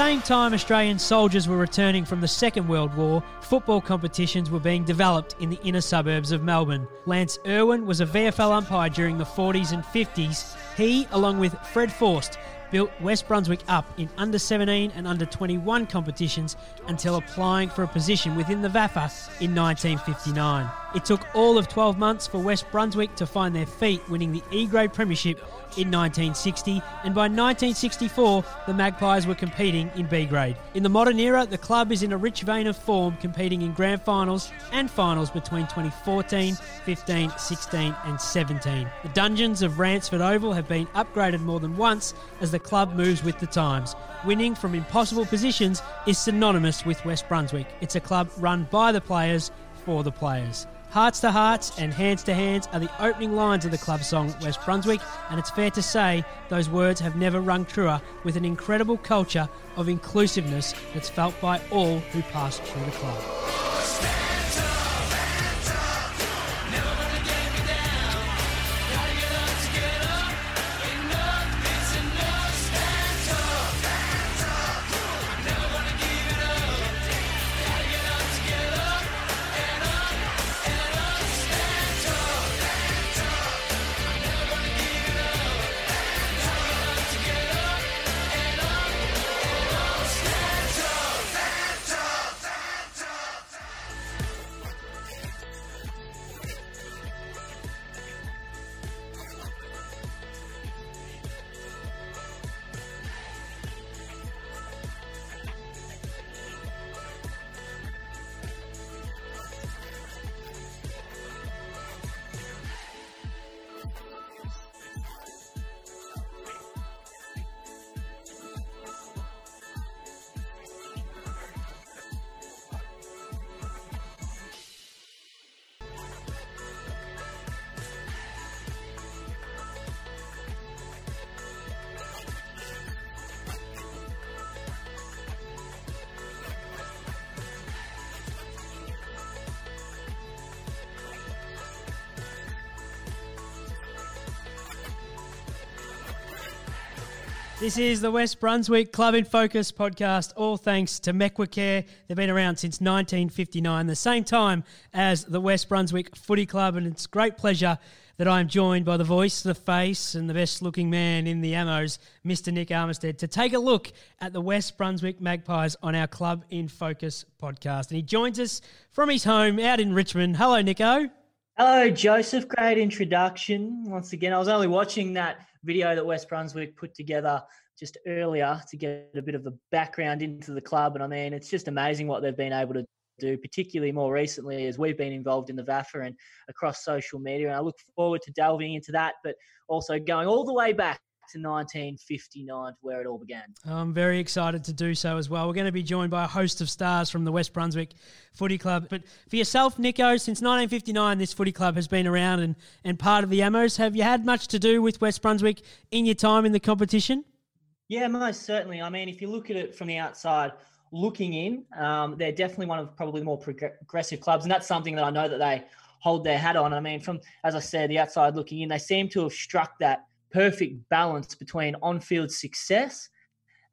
At the same time, Australian soldiers were returning from the Second World War, football competitions were being developed in the inner suburbs of Melbourne. Lance Irwin was a VFL umpire during the 40s and 50s. He, along with Fred Forst, built West Brunswick up in under 17 and under 21 competitions until applying for a position within the VAFA in 1959. It took all of 12 months for West Brunswick to find their feet, winning the E grade premiership in 1960, and by 1964, the Magpies were competing in B grade. In the modern era, the club is in a rich vein of form, competing in grand finals and finals between 2014, 15, 16, and 17. The dungeons of Ransford Oval have been upgraded more than once as the club moves with the times. Winning from impossible positions is synonymous with West Brunswick. It's a club run by the players for the players. Hearts to Hearts and Hands to Hands are the opening lines of the club song West Brunswick, and it's fair to say those words have never rung truer with an incredible culture of inclusiveness that's felt by all who pass through the club. This is the West Brunswick Club in Focus podcast, all thanks to Mequicare. They've been around since 1959, the same time as the West Brunswick Footy Club, and it's great pleasure that I'm joined by the voice, the face, and the best looking man in the Ammos, Mr. Nick Armistead, to take a look at the West Brunswick Magpies on our Club in Focus podcast. And he joins us from his home out in Richmond. Hello, Nico. Hello, Joseph. Great introduction. Once again, I was only watching that video that West Brunswick put together just earlier to get a bit of a background into the club. And I mean, it's just amazing what they've been able to do, particularly more recently as we've been involved in the VAFA and across social media. And I look forward to delving into that, but also going all the way back to 1959 to where it all began. I'm very excited to do so as well. We're going to be joined by a host of stars from the West Brunswick Footy Club. But for yourself, Nico, since 1959, this footy club has been around and, and part of the Ammos. Have you had much to do with West Brunswick in your time in the competition? Yeah, most certainly. I mean, if you look at it from the outside, looking in, um, they're definitely one of probably the more progressive clubs, and that's something that I know that they hold their hat on. I mean, from as I said, the outside looking in, they seem to have struck that perfect balance between on-field success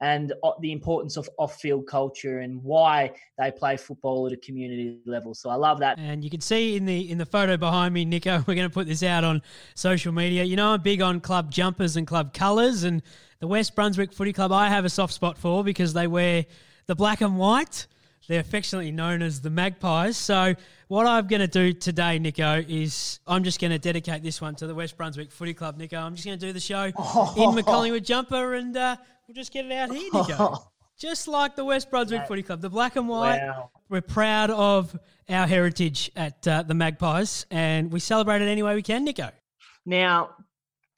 and the importance of off-field culture and why they play football at a community level. So I love that. And you can see in the in the photo behind me, Nico. We're going to put this out on social media. You know, I'm big on club jumpers and club colours, and the West Brunswick Footy Club I have a soft spot for because they wear the black and white. They're affectionately known as the Magpies. So what I'm going to do today, Nico, is I'm just going to dedicate this one to the West Brunswick Footy Club, Nico. I'm just going to do the show oh. in my Collingwood jumper and uh, we'll just get it out here, Nico. just like the West Brunswick Footy Club, the black and white. Wow. We're proud of our heritage at uh, the Magpies and we celebrate it any way we can, Nico. Now,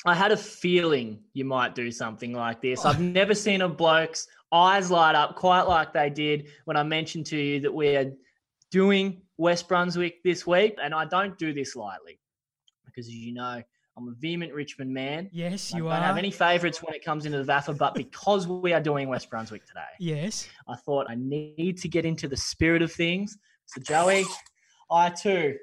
I had a feeling you might do something like this. I've never seen a bloke's eyes light up quite like they did when I mentioned to you that we're doing West Brunswick this week, and I don't do this lightly because, as you know, I'm a vehement Richmond man. Yes, you are. I don't have any favourites when it comes into the VAFA, but because we are doing West Brunswick today, yes, I thought I need to get into the spirit of things. So, Joey, I too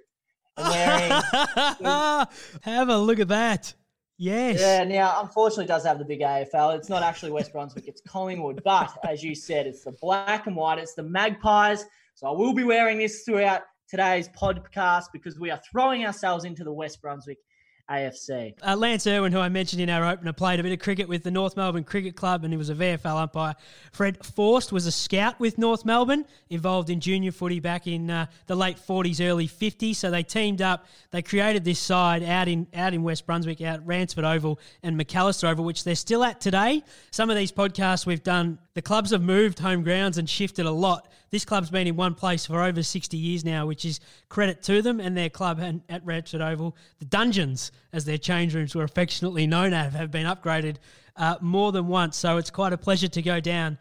am wearing. have a look at that. Yes. Yeah, now unfortunately does have the big AFL. It's not actually West Brunswick, it's Collingwood. But as you said, it's the black and white, it's the magpies. So I will be wearing this throughout today's podcast because we are throwing ourselves into the West Brunswick AFC. Uh, Lance Irwin, who I mentioned in our opener, played a bit of cricket with the North Melbourne Cricket Club and he was a VFL umpire. Fred Forst was a scout with North Melbourne, involved in junior footy back in uh, the late 40s, early 50s. So they teamed up, they created this side out in out in West Brunswick, out Ransford Oval and McAllister Oval, which they're still at today. Some of these podcasts we've done, the clubs have moved home grounds and shifted a lot. This club's been in one place for over 60 years now, which is credit to them and their club at Ransford Oval. The Dungeons, as their change rooms were affectionately known as, have been upgraded uh, more than once. So it's quite a pleasure to go down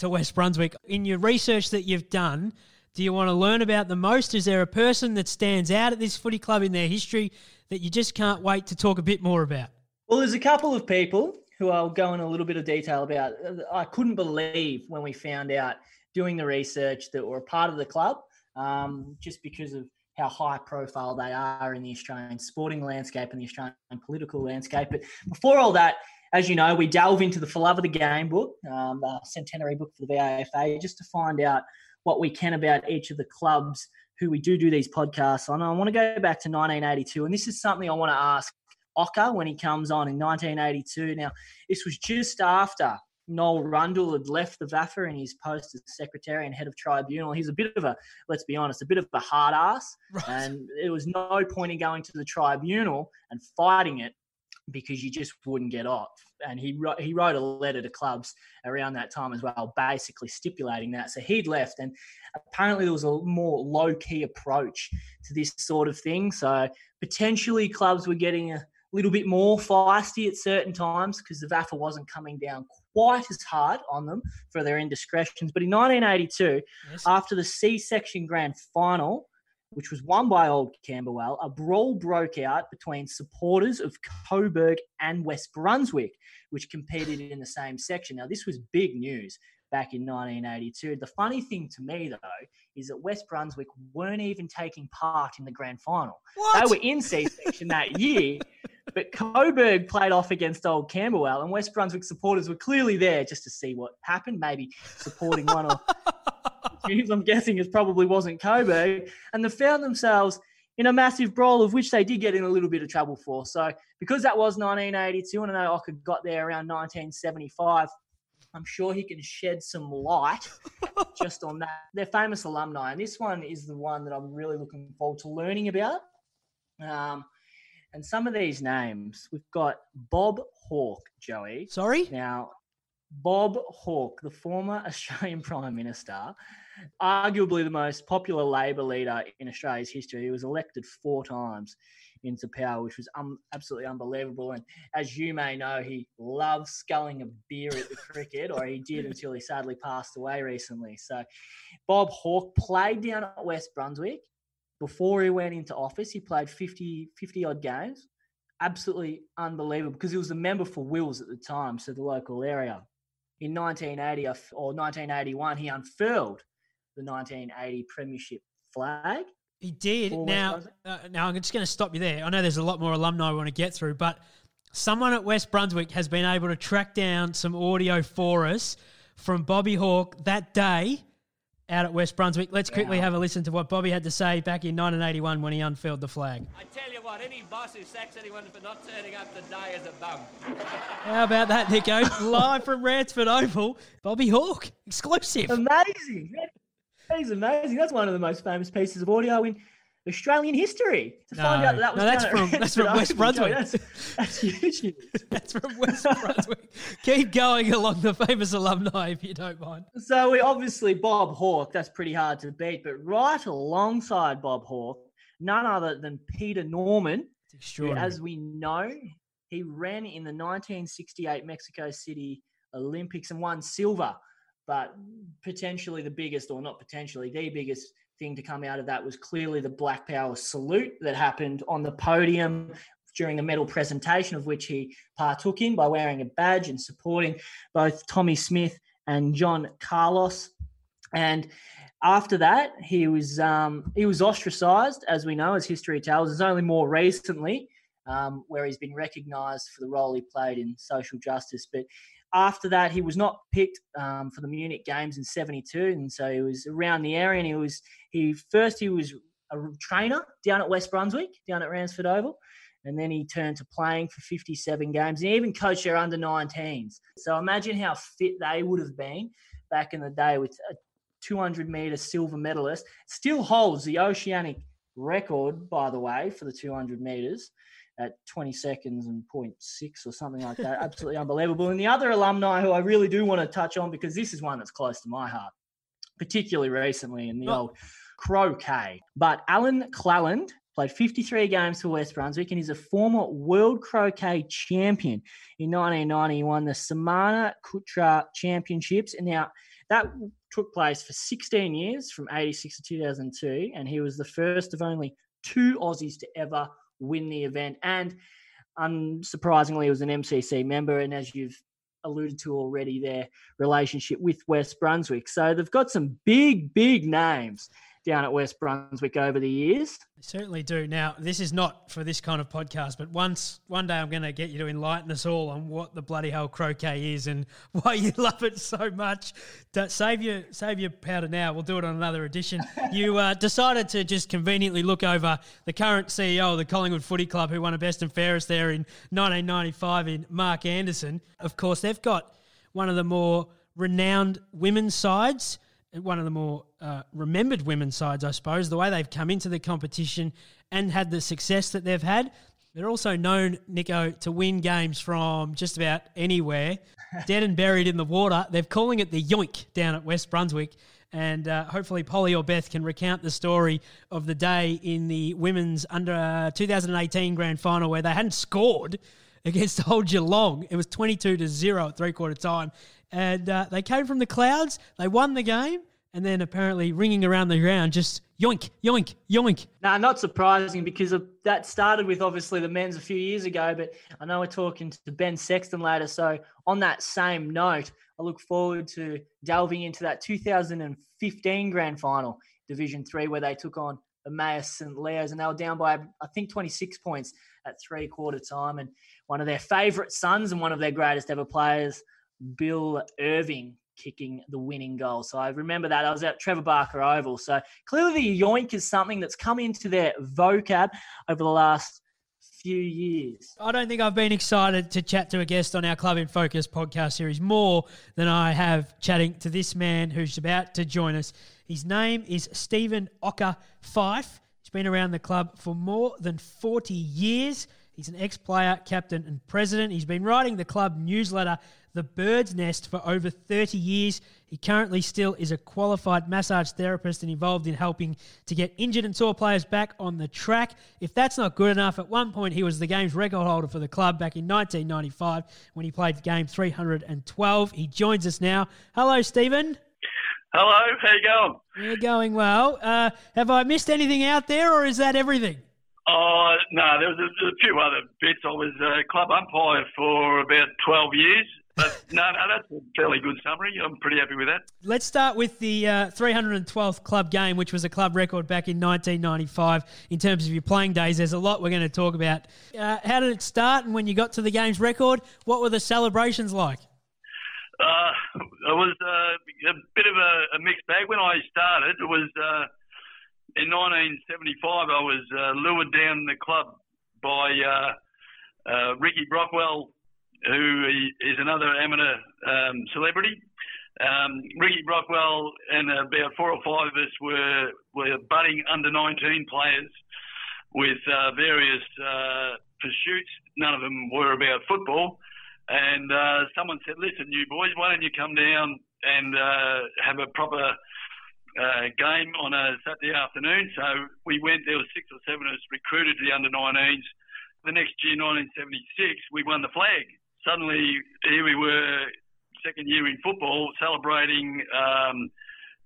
to West Brunswick. In your research that you've done, do you want to learn about the most? Is there a person that stands out at this footy club in their history that you just can't wait to talk a bit more about? Well, there's a couple of people who I'll go in a little bit of detail about. I couldn't believe when we found out doing the research that were a part of the club, um, just because of how high profile they are in the Australian sporting landscape and the Australian political landscape. But before all that, as you know, we delve into the For Love of the Game book, um, the centenary book for the VAFA, just to find out what we can about each of the clubs who we do do these podcasts on. I want to go back to 1982, and this is something I want to ask Ocker when he comes on in 1982. Now, this was just after Noel Rundle had left the VAFA in his post as secretary and head of tribunal. He's a bit of a, let's be honest, a bit of a hard ass. Right. And it was no point in going to the tribunal and fighting it because you just wouldn't get off. And he wrote, he wrote a letter to clubs around that time as well, basically stipulating that. So he'd left, and apparently there was a more low key approach to this sort of thing. So potentially clubs were getting a little bit more feisty at certain times because the VAFA wasn't coming down quite as hard on them for their indiscretions. But in 1982, yes. after the C section grand final, which was won by Old Camberwell, a brawl broke out between supporters of Coburg and West Brunswick, which competed in the same section. Now, this was big news back in 1982. The funny thing to me, though, is that West Brunswick weren't even taking part in the grand final. What? They were in C section that year. But Coburg played off against Old Camberwell, and West Brunswick supporters were clearly there just to see what happened, maybe supporting one or teams. I'm guessing it probably wasn't Coburg, and they found themselves in a massive brawl, of which they did get in a little bit of trouble for. So, because that was 1982, and I know Ocker got there around 1975, I'm sure he can shed some light just on that. They're famous alumni, and this one is the one that I'm really looking forward to learning about. Um, and some of these names, we've got Bob Hawke, Joey. Sorry? Now, Bob Hawke, the former Australian Prime Minister, arguably the most popular Labor leader in Australia's history. He was elected four times into power, which was um, absolutely unbelievable. And as you may know, he loves sculling a beer at the cricket, or he did until he sadly passed away recently. So, Bob Hawke played down at West Brunswick before he went into office, he played 50, 50 odd games. Absolutely unbelievable because he was a member for Wills at the time, so the local area. In 1980 or 1981, he unfurled the 1980 Premiership flag. He did. Now, uh, now I'm just going to stop you there. I know there's a lot more alumni we want to get through, but someone at West Brunswick has been able to track down some audio for us from Bobby Hawke that day out at West Brunswick. Let's quickly have a listen to what Bobby had to say back in 1981 when he unfurled the flag. I tell you what, any boss who sacks anyone for not turning up today is a bum. How about that, Nico? Live from Ransford Oval, Bobby Hawke, exclusive. Amazing. That is amazing. That's one of the most famous pieces of audio in Australian history to no, find out that, that was no, that's from that's from West Brunswick. That's, that's huge news. that's from West Brunswick. Keep going along the famous alumni if you don't mind. So we obviously Bob Hawke. That's pretty hard to beat, but right alongside Bob Hawke, none other than Peter Norman. Who, as we know, he ran in the 1968 Mexico City Olympics and won silver. But potentially the biggest, or not potentially, the biggest thing to come out of that was clearly the Black Power salute that happened on the podium during the medal presentation, of which he partook in by wearing a badge and supporting both Tommie Smith and John Carlos. And after that, he was um, he was ostracised, as we know, as history tells. It's only more recently um, where he's been recognised for the role he played in social justice. But after that, he was not picked um, for the Munich games in '72, and so he was around the area. And he was he first he was a trainer down at West Brunswick, down at Ransford Oval. And then he turned to playing for 57 games. He even coached their under 19s. So imagine how fit they would have been back in the day with a 200 meter silver medalist. Still holds the oceanic record, by the way, for the 200 meters at 20 seconds and 0.6 or something like that. Absolutely unbelievable. And the other alumni who I really do want to touch on because this is one that's close to my heart, particularly recently in the oh. old croquet. But Alan Clalland played 53 games for West Brunswick and is a former world croquet champion. In 1990, he won the Samana Kutra Championships. And now that took place for 16 years from 86 to 2002. And he was the first of only two Aussies to ever win the event. And unsurprisingly, he was an MCC member. And as you've alluded to already, their relationship with West Brunswick. So they've got some big, big names down at West Brunswick over the years. They certainly do. Now, this is not for this kind of podcast, but once one day I'm going to get you to enlighten us all on what the bloody hell croquet is and why you love it so much. Save your save your powder now. We'll do it on another edition. you uh, decided to just conveniently look over the current CEO of the Collingwood Footy Club, who won a best and fairest there in 1995 in Mark Anderson. Of course, they've got one of the more renowned women's sides one of the more uh, remembered women's sides, I suppose, the way they've come into the competition and had the success that they've had. They're also known, Nico, to win games from just about anywhere, dead and buried in the water. They're calling it the yoink down at West Brunswick. And uh, hopefully, Polly or Beth can recount the story of the day in the women's under uh, 2018 grand final where they hadn't scored against Old Geelong. It was 22 to 0 at three quarter time and uh, they came from the clouds. They won the game, and then apparently ringing around the ground, just yoink, yoink, yoink. Nah, not surprising because of, that started with obviously the men's a few years ago, but I know we're talking to Ben Sexton later. So on that same note, I look forward to delving into that 2015 grand final, Division Three, where they took on Emmaus St. Leo's, and they were down by I think 26 points at three quarter time, and one of their favourite sons and one of their greatest ever players Bill Irving kicking the winning goal. So I remember that. I was at Trevor Barker Oval. So clearly the yoink is something that's come into their vocab over the last few years. I don't think I've been excited to chat to a guest on our Club in Focus podcast series more than I have chatting to this man who's about to join us. His name is Stephen Ocker Fife. He's been around the club for more than 40 years. He's an ex player, captain, and president. He's been writing the club newsletter the Bird's Nest for over 30 years. He currently still is a qualified massage therapist and involved in helping to get injured and sore players back on the track. If that's not good enough, at one point he was the game's record holder for the club back in 1995 when he played game 312. He joins us now. Hello, Stephen. Hello, how you going? You're going well. Uh, have I missed anything out there, or is that everything? Oh, no, there was a, a few other bits. I was a club umpire for about 12 years but no, no, that's a fairly good summary. I'm pretty happy with that. Let's start with the uh, 312th club game, which was a club record back in 1995 in terms of your playing days. There's a lot we're going to talk about. Uh, how did it start, and when you got to the game's record, what were the celebrations like? Uh, it was uh, a bit of a, a, mixed bag. When I started, it was uh, in 1975. I was uh, lured down the club by Ricky Brockwell who is another amateur um, celebrity. Um, Ricky Brockwell and about four or five of us were were budding under 19 players with uh, various uh, pursuits. None of them were about football. And uh, someone said, "Listen, you boys, why don't you come down and uh, have a proper uh, game on a Saturday afternoon?" So we went. There were six or seven of us recruited to the under 19s. The next year, 1976, we won the flag suddenly here we were, second year in football, celebrating um,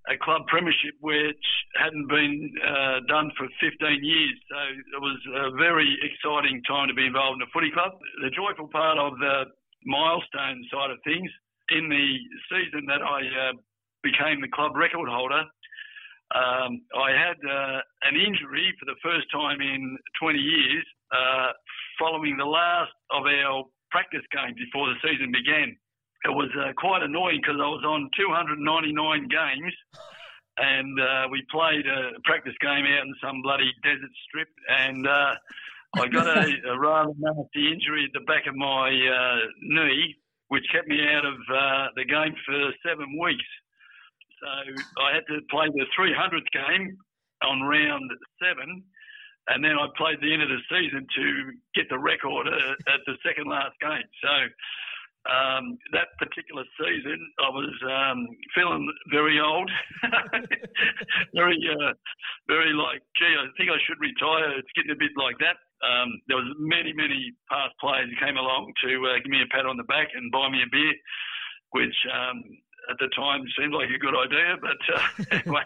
a club premiership which hadn't been uh, done for 15 years. So it was a very exciting time to be involved in a footy club. The joyful part of the milestone side of things, in the season that I uh, became the club record holder, um, I had uh, an injury for the first time in 20 years. uh, following the last of our practice games before the season began. It was uh, quite annoying because I was on 299 games and uh, we played a practice game out in some bloody desert strip and uh, I got a, a, rather nasty injury at the back of my uh, knee which kept me out of uh, the game for seven weeks. So I had to play the 300th game on round seven and then I played the end of the season to get the record at, at the second last game. So um, that particular season, I was um, feeling very old, very, uh, very like, gee, I think I should retire. It's getting a bit like that. Um, there was many, many past players who came along to uh, give me a pat on the back and buy me a beer, which um, at the time seemed like a good idea. But uh, anyway,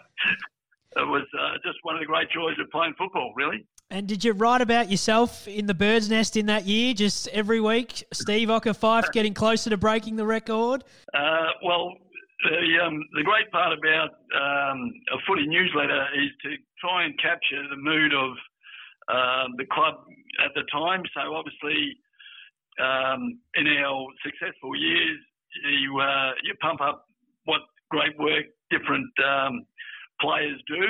it was uh, just one of the great joys of playing football, really. And did you write about yourself in the bird's nest in that year, just every week? Steve Ocker Fyfe getting closer to breaking the record? Uh, well, the, um, the great part about um, a footy newsletter is to try and capture the mood of um, the club at the time. So, obviously, um, in our successful years, you, uh, you pump up what great work different um, players do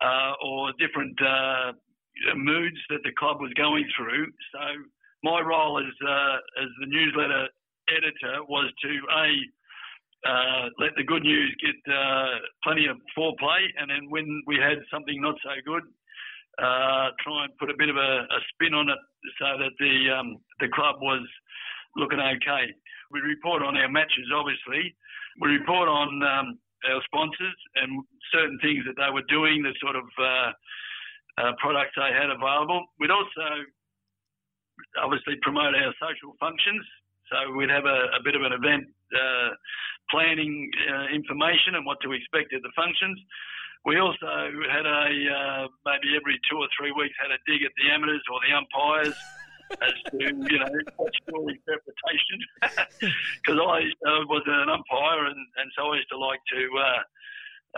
uh, or different uh, moods that the club was going through. So my role as uh, as the newsletter editor was to a uh, let the good news get uh, plenty of foreplay, and then when we had something not so good, uh, try and put a bit of a, a, spin on it so that the um, the club was looking okay. We report on our matches, obviously. We report on um, our sponsors and certain things that they were doing, the sort of uh, uh, products they had available. We'd also obviously promote our social functions. So we'd have a, a bit of an event uh, planning uh, information and what to expect at the functions. We also had a uh, maybe every two or three weeks had a dig at the amateurs or the umpires as to you know what's your interpretation because I uh, was an umpire and, and so I used to like to uh,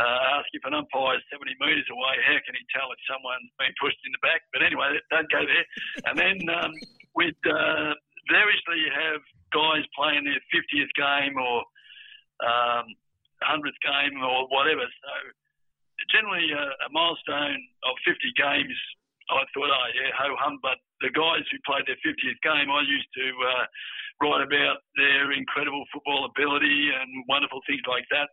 uh, ask if an umpire is 70 metres away, how can he tell if someone's been pushed in the back? But anyway, don't go there. And then um, we'd uh, variously have guys playing their 50th game or um, 100th game or whatever. So generally a, a milestone of 50 games, I thought, oh yeah, ho hum. But the guys who played their 50th game, I used to uh, write about their incredible football ability and wonderful things like that.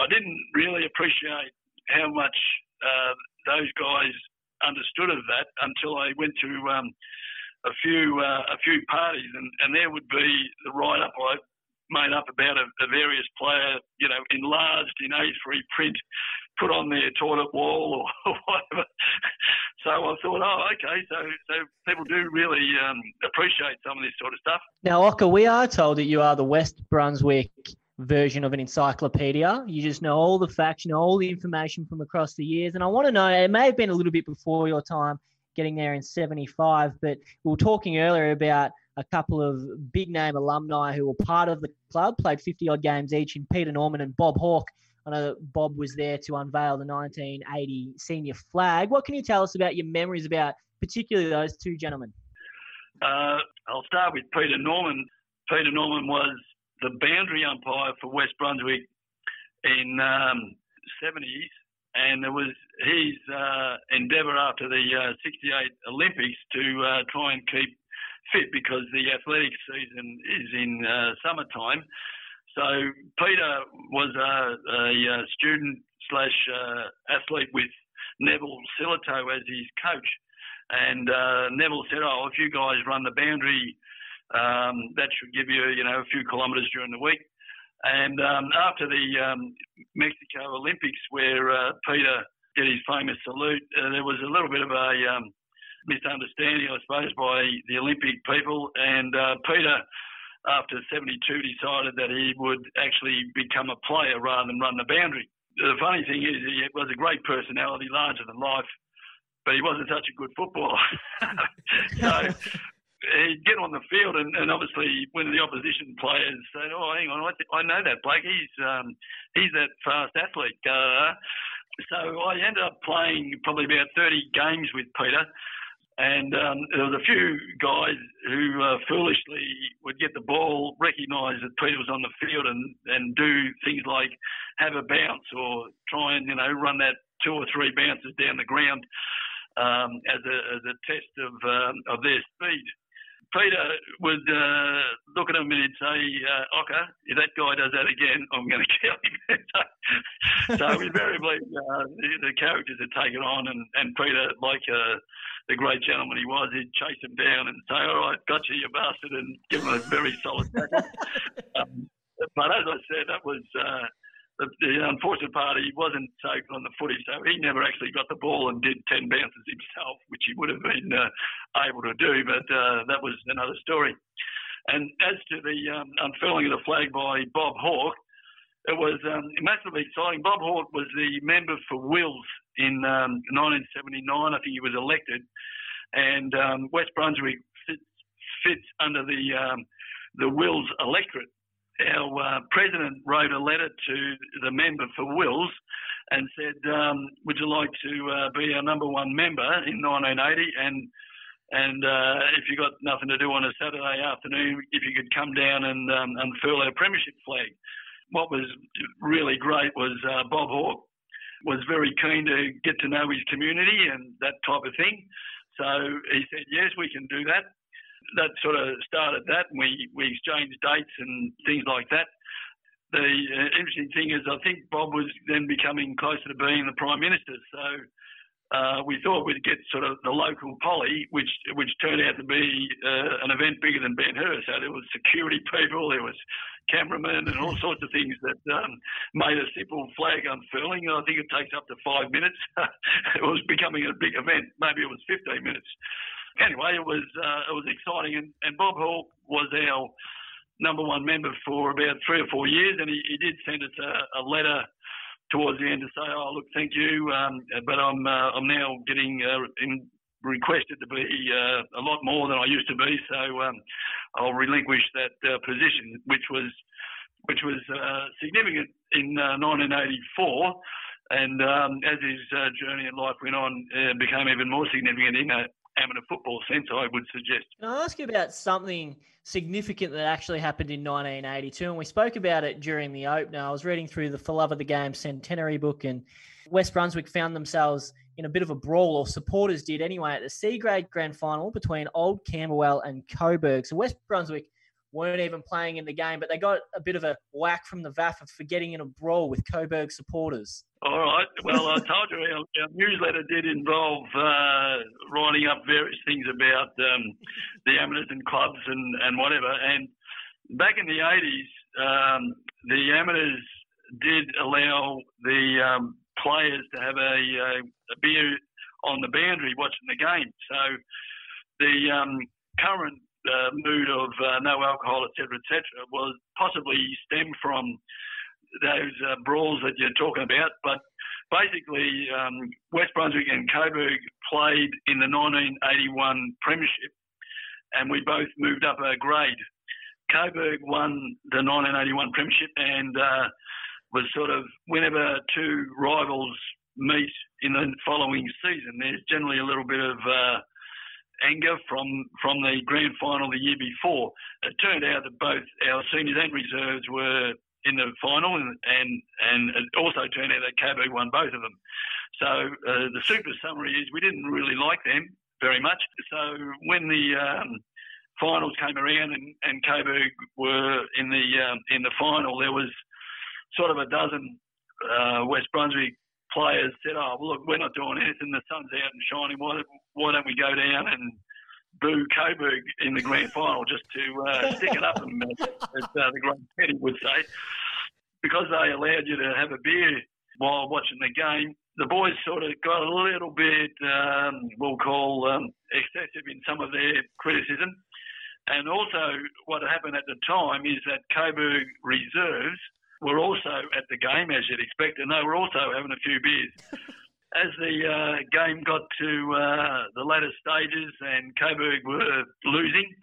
I didn't really appreciate how much uh, those guys understood of that until I went to um, a few uh, a few parties, and, and there would be the write up I made up about a, a various player, you know, enlarged in A3 print, put on their toilet wall or, whatever. So I thought, oh, okay, so so people do really um, appreciate some of this sort of stuff. Now, Ocker, we are told that you are the West Brunswick version of an encyclopedia. You just know all the facts, you know all the information from across the years. And I want to know, it may have been a little bit before your time getting there in 75, but we were talking earlier about a couple of big name alumni who were part of the club, played 50 odd games each in Peter Norman and Bob Hawke. I know Bob was there to unveil the 1980 senior flag. What can you tell us about your memories about particularly those two gentlemen? Uh, I'll start with Peter Norman. Peter Norman was the boundary umpire for West Brunswick in um, 70s, and it was his uh, endeavour after the uh, 68 Olympics to uh, try and keep fit because the athletics season is in uh, summertime. So Peter was a, a student slash uh, athlete with Neville Sillitoe as his coach, and uh, Neville said, "Oh, if you guys run the boundary." Um, that should give you, you know, a few kilometres during the week. And um, after the um, Mexico Olympics, where uh, Peter did his famous salute, uh, there was a little bit of a um, misunderstanding, I suppose, by the Olympic people. And uh, Peter, after 72, decided that he would actually become a player rather than run the boundary. The funny thing is, he was a great personality, larger than life, but he wasn't such a good footballer. so he'd get on the field, and, and obviously when the opposition players said, "Oh, hang on, I, th- I know that bloke. He's um, he's that fast athlete." Uh, so I ended up playing probably about 30 games with Peter. And um, there was a few guys who uh, foolishly would get the ball, recognise that Peter was on the field, and, and do things like have a bounce or try and you know run that two or three bounces down the ground um, as a as a test of um, of their speed. Peter would uh, look at him and he'd say, uh, Ocker, if that guy does that again, I'm going to kill him. so, so invariably, uh, the, the, characters had taken on, and, and Peter, like uh, the great gentleman he was, he'd chase him down and say, All right, gotcha, you you bastard, and give him a very solid tackle. um, but as I said, that was. Uh, the, the, unfortunate part, he wasn't so good on the footy, so he never actually got the ball and did 10 bounces himself, which he would have been uh, able to do, but uh, that was another story. And as to the um, unfurling of the flag by Bob Hawke, it was um, massively exciting. Bob Hawke was the member for Wills in um, 1979. I think he was elected, and um, West Brunswick fits, fits under the um, the Wills electorate our uh, president wrote a letter to the member for Wills and said, um, "Would you like to uh, be our number one member in 1980?" And and uh, if you got nothing to do on a Saturday afternoon, if you could come down and um, unfurl our premiership flag. What was really great was uh, Bob Hawke was very keen to get to know his community and that type of thing. So he said, "Yes, we can do that." That sort of started that, and we, we exchanged dates and things like that. The uh, interesting thing is, I think Bob was then becoming closer to being the Prime Minister. So uh, we thought we'd get sort of the local poly, which which turned out to be uh, an event bigger than Ben Hur. So there was security people, there was cameramen, and all sorts of things that um, made a simple flag unfurling. I think it takes up to five minutes. it was becoming a big event. Maybe it was 15 minutes anyway, it was uh, it was exciting, and, and Bob Hawke was our number one member for about three or four years, and he, he did send us a, a, letter towards the end to say, "Oh, look, thank you, um, but I'm uh, I'm now getting uh, in, requested to be uh, a lot more than I used to be, so um, I'll relinquish that uh, position, which was which was uh, significant in 1984." And um, as his journey in life went on, became even more significant in amateur football sense, I would suggest. Can I ask you about something significant that actually happened in 1982? And we spoke about it during the opener. I was reading through the For Love of the Game centenary book, and West Brunswick found themselves in a bit of a brawl, or supporters did anyway, at the C grade grand final between Old Camberwell and Coburg. So West Brunswick weren't even playing in the game, but they got a bit of a whack from the VAF for getting in a brawl with Coburg supporters. All right. Well, I told you our, our newsletter did involve uh, writing up various things about um, the amateurs and clubs and, and whatever. And back in the 80s, um, the amateurs did allow the um, players to have a, a, a, beer on the boundary watching the game. So the um, current uh, mood of uh, no alcohol, etc., etc., was possibly stemmed from those uh, brawls that you're talking about. But basically, um, West Brunswick and Coburg played in the 1981 Premiership, and we both moved up a grade. Coburg won the 1981 Premiership and uh, was sort of whenever two rivals meet in the following season, there's generally a little bit of uh, anger from from the grand final the year before. It turned out that both our seniors and reserves were in the final, and and, and it also turned out that Coburg won both of them. So uh, the super summary is we didn't really like them very much. So when the um, finals came around and, and Coburg were in the um, in the final, there was sort of a dozen uh, West Brunswick players said, "Oh, well, look, we're not doing anything. The sun's out and shining. Why, why don't we go down and boo Coburg in the grand final just to uh, stick it up?" And, as uh, the great Teddy would say, because they allowed you to have a beer while watching the game. The boys sort of got a little bit, um, we'll call um, excessive in some of their criticism. And also, what happened at the time is that Coburg reserves were also at the game, as you'd expect, and they were also having a few beers. As the uh, game got to uh, the latter stages and Coburg were losing,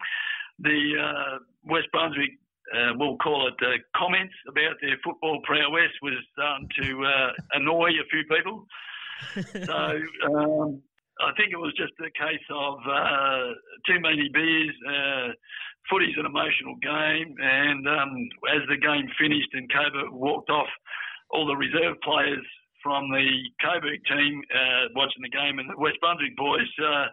the uh, West Brunswick, uh, we'll call it uh, comments about their football prowess was starting to uh, annoy a few people. so um, I think it was just a case of uh, too many beers. Uh, footy's an emotional game, and um, as the game finished and Coburg walked off, all the reserve players from the Coburg team uh, watching the game, and the West Brunswick boys uh,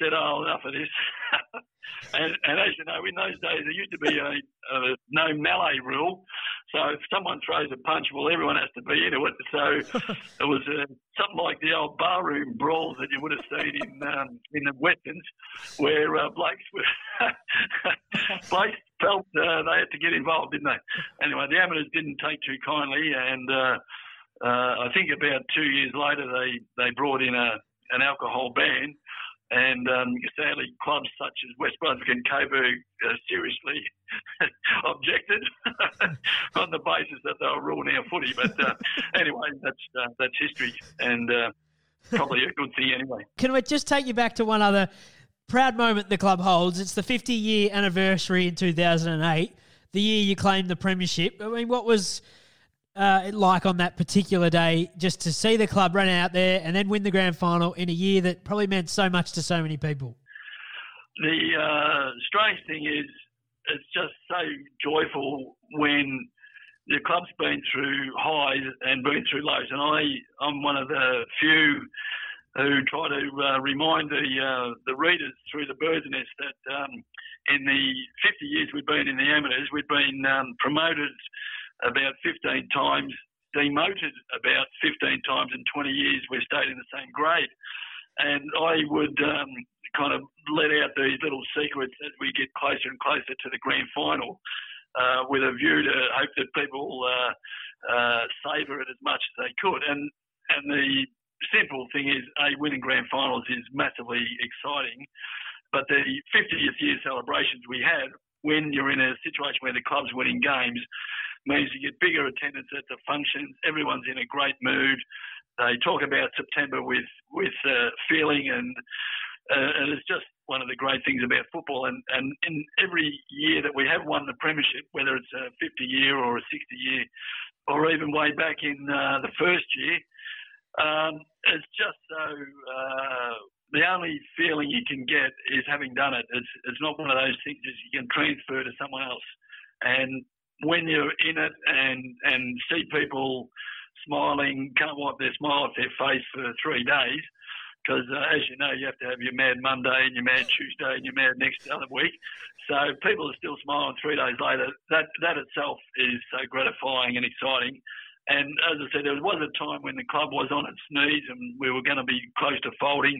said, "Oh, enough of this." and, and, as you know, in those days there used to be a, a no melee rule. So if someone throws a punch, well, everyone has to be into it. So it was uh, something like the old barroom brawls that you would have seen in um, in the westerns, where uh, blokes were blokes felt uh, they had to get involved, didn't they? Anyway, the amateurs didn't take too kindly, and uh, I think about two years later they they brought in a an alcohol ban and um, sadly, clubs such as West Brunswick and Coburg uh, seriously objected on the basis that they were ruining our footy. But uh, anyway, that's uh, that's history, and uh, probably a good thing anyway. Can we just take you back to one other proud moment the club holds? It's the 50 year anniversary in 2008, the year you claimed the premiership. I mean, what was uh, like on that particular day just to see the club run out there and then win the grand final in a year that probably meant so much to so many people? The uh, strange thing is, it's just so joyful when the club's been through highs and been through lows, and I I'm one of the few who try to uh, remind the uh, the readers through the bird's nest that um, in the 50 years we've been in the amateurs, we've been um, promoted about 15 times, demoted about 15 times in 20 years. We've stayed in the same grade. And I would um, kind of let out these little secrets as we get closer and closer to the grand final uh, with a view to hope that people uh, uh, savour it as much as they could. And, and the simple thing is, A, winning grand finals is massively exciting. But the 50th year celebrations we had when you're in a situation where the club's winning games means you get bigger attendance at the functions. Everyone's in a great mood. They talk about September with with uh, feeling, and uh, and it's just one of the great things about football. And and in every year that we have won the premiership, whether it's a 50 year or a 60 year, or even way back in uh, the first year, um, it's just so. Uh, the only feeling you can get is having done it. It's, it's not one of those things that you can transfer to someone else. And when you're in it and and see people smiling, can't wipe their smile off their face for three days, because uh, as you know, you have to have your mad Monday and your mad Tuesday and your mad next other week. So people are still smiling three days later. That that itself is so gratifying and exciting. And as I said, there was a time when the club was on its knees and we were going to be close to folding.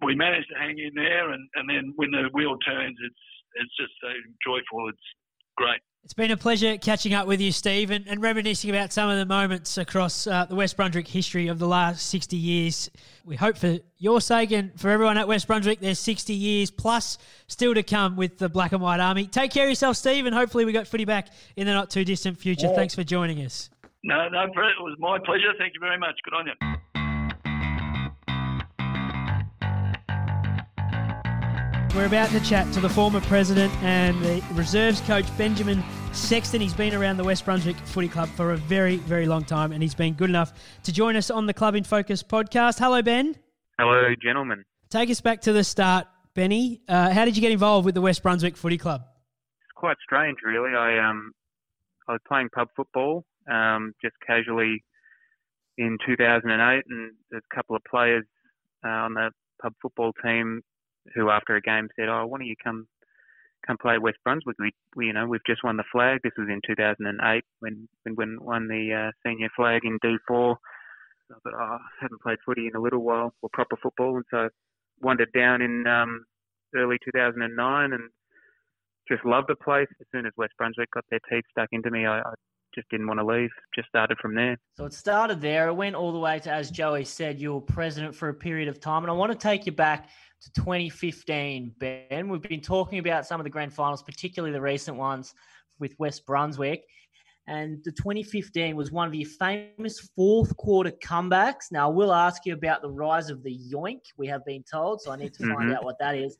We managed to hang in there, and, and then when the wheel turns, it's it's just so joyful. It's great. It's been a pleasure catching up with you, Steve, and, and reminiscing about some of the moments across uh, the West Brunswick history of the last 60 years. We hope for your sake and for everyone at West Brunswick, there's 60 years plus still to come with the Black and White Army. Take care of yourself, Steve, and hopefully we got footy back in the not too distant future. Yeah. Thanks for joining us. No, no, Brett, it was my pleasure. Thank you very much. Good on you. We're about to chat to the former president and the reserves coach, Benjamin Sexton. He's been around the West Brunswick Footy Club for a very, very long time, and he's been good enough to join us on the Club in Focus podcast. Hello, Ben. Hello, gentlemen. Take us back to the start, Benny. Uh, how did you get involved with the West Brunswick Footy Club? It's quite strange, really. I um, I was playing pub football um, just casually in 2008, and there's a couple of players uh, on the pub football team who after a game said, "Oh, why don't you come come play West Brunswick? We, we you know we've just won the flag. This was in 2008 when when we won the uh, senior flag in D4." So I thought, "Oh, I haven't played footy in a little while, or proper football," and so wandered down in um, early 2009 and just loved the place. As soon as West Brunswick got their teeth stuck into me, I, I just didn't want to leave. Just started from there. So it started there. It went all the way to, as Joey said, you were president for a period of time. And I want to take you back to 2015, Ben. We've been talking about some of the grand finals, particularly the recent ones with West Brunswick. And the 2015 was one of your famous fourth quarter comebacks. Now, I will ask you about the rise of the yoink, we have been told. So I need to find mm-hmm. out what that is.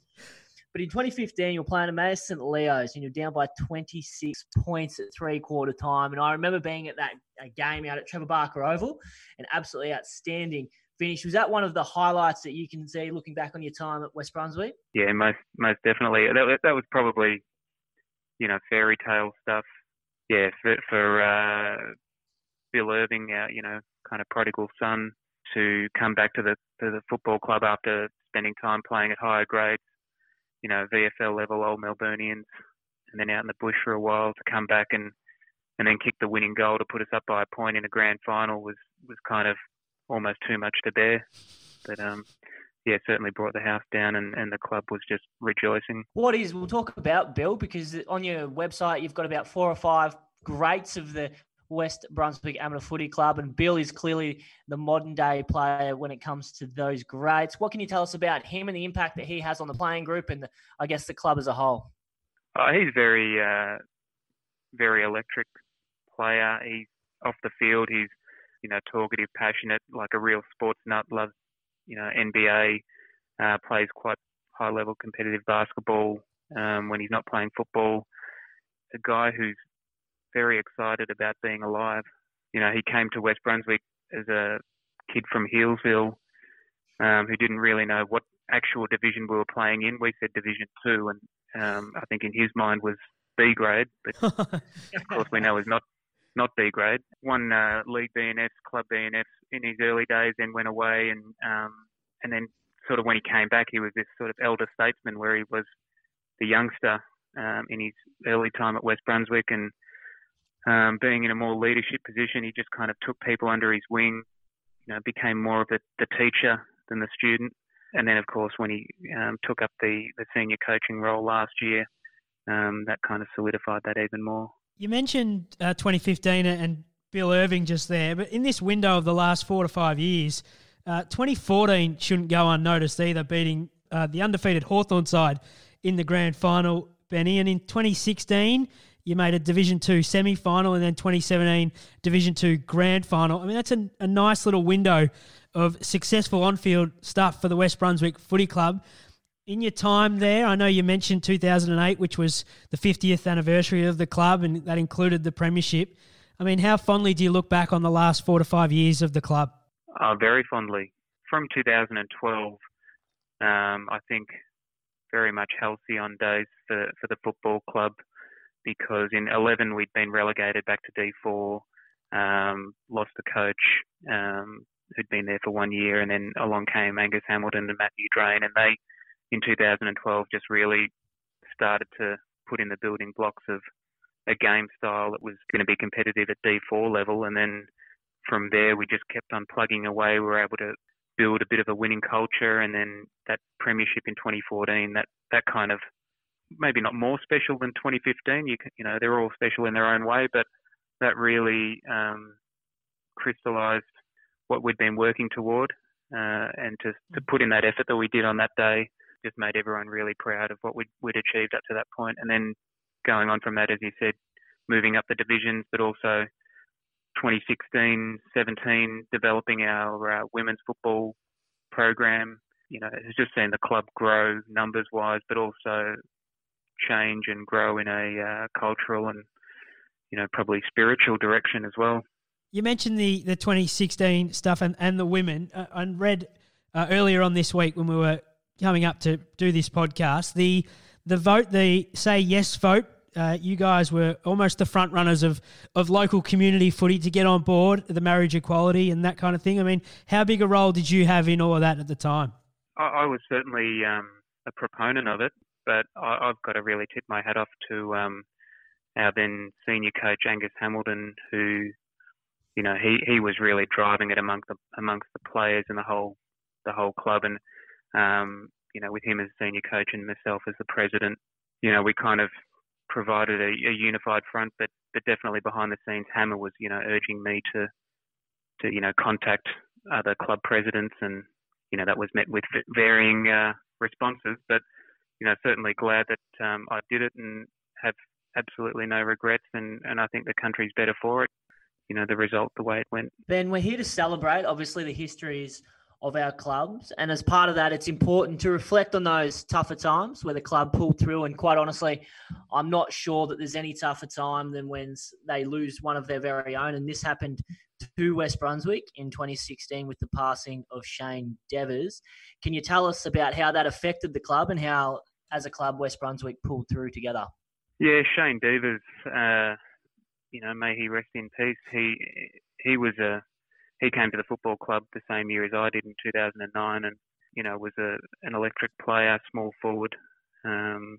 But in 2015, you're playing at St. Leo's and you're down by 26 points at three quarter time. And I remember being at that game out at Trevor Barker Oval and absolutely outstanding finish. Was that one of the highlights that you can see looking back on your time at West Brunswick? Yeah, most most definitely. That that was probably, you know, fairy tale stuff. Yeah, for, for uh, Bill Irving, our you know, kind of prodigal son, to come back to the to the football club after spending time playing at higher grades, you know, VFL level old Melburnians, and then out in the bush for a while to come back and and then kick the winning goal to put us up by a point in a grand final was was kind of almost too much to bear. But um, yeah, certainly brought the house down, and, and the club was just rejoicing. What is? We'll talk about Bill because on your website you've got about four or five greats of the West Brunswick Amateur Footy Club, and Bill is clearly the modern day player when it comes to those greats. What can you tell us about him and the impact that he has on the playing group and the, I guess the club as a whole? Uh, he's very, uh, very electric player. He's off the field. He's, you know, talkative, passionate, like a real sports nut. Loves, you know, NBA. Uh, plays quite high level competitive basketball um, when he's not playing football. A guy who's very excited about being alive. You know, he came to West Brunswick as a kid from Healesville um, who didn't really know what actual division we were playing in. We said Division Two, and um, I think in his mind was B grade, but of course we know is not not B grade. Won uh, league BNFs, club BNFs in his early days, then went away, and um, and then sort of when he came back, he was this sort of elder statesman where he was the youngster um, in his early time at West Brunswick, and um, being in a more leadership position, he just kind of took people under his wing, you know, became more of the, the teacher than the student. And then, of course, when he um, took up the, the senior coaching role last year, um, that kind of solidified that even more. You mentioned uh, 2015 and Bill Irving just there, but in this window of the last four to five years, uh, 2014 shouldn't go unnoticed either, beating uh, the undefeated Hawthorn side in the grand final, Benny. And in 2016, you made a Division Two semi final and then 2017 Division Two grand final. I mean, that's a, a nice little window of successful on field stuff for the West Brunswick Footy Club. In your time there, I know you mentioned 2008, which was the 50th anniversary of the club, and that included the Premiership. I mean, how fondly do you look back on the last four to five years of the club? Uh, very fondly. From 2012, um, I think very much halcyon days for, for the football club because in 11 we'd been relegated back to D4, um, lost the coach um, who'd been there for one year, and then along came Angus Hamilton and Matthew Drain, and they in 2012 just really started to put in the building blocks of a game style that was going to be competitive at D4 level, and then from there we just kept on plugging away. We were able to build a bit of a winning culture, and then that premiership in 2014, that that kind of maybe not more special than 2015. You you know they're all special in their own way, but that really um, crystallised what we'd been working toward, uh, and to to put in that effort that we did on that day just made everyone really proud of what we'd, we'd achieved up to that point. And then going on from that, as you said, moving up the divisions, but also 2016, 17, developing our uh, women's football program. You know, it's just seen the club grow numbers wise, but also change and grow in a uh, cultural and you know probably spiritual direction as well. You mentioned the the 2016 stuff and, and the women. Uh, I read uh, earlier on this week when we were coming up to do this podcast the the vote the say yes vote. Uh, you guys were almost the front runners of, of local community footy to get on board the marriage equality and that kind of thing. I mean, how big a role did you have in all of that at the time? I, I was certainly um, a proponent of it but I, have got to really tip my hat off to um, our then senior coach Angus Hamilton, who, you know, he, he was really driving it amongst the amongst the players and the whole the whole club, and um, you know, with him as senior coach and myself as the president, you know, we kind of provided a, a unified front, but but definitely behind the scenes, Hammer was, you know, urging me to to you know contact other club presidents, and you know that was met with varying uh, responses, but you know, certainly glad that um, I did it and have absolutely no regrets. And, and I think the country's better for it. You know, the result, the way it went. Ben, we're here to celebrate, obviously, the histories of our clubs. And as part of that, it's important to reflect on those tougher times where the club pulled through. And quite honestly, I'm not sure that there's any tougher time than when they lose one of their very own. And this happened to West Brunswick in 2016 with the passing of Shane Devers. Can you tell us about how that affected the club and how, as a club, West Brunswick pulled through together? Yeah, Shane Devers, uh, you know, may he rest in peace. He he was a he came to the football club the same year as I did in 2009, and you know was a an electric player, small forward, um,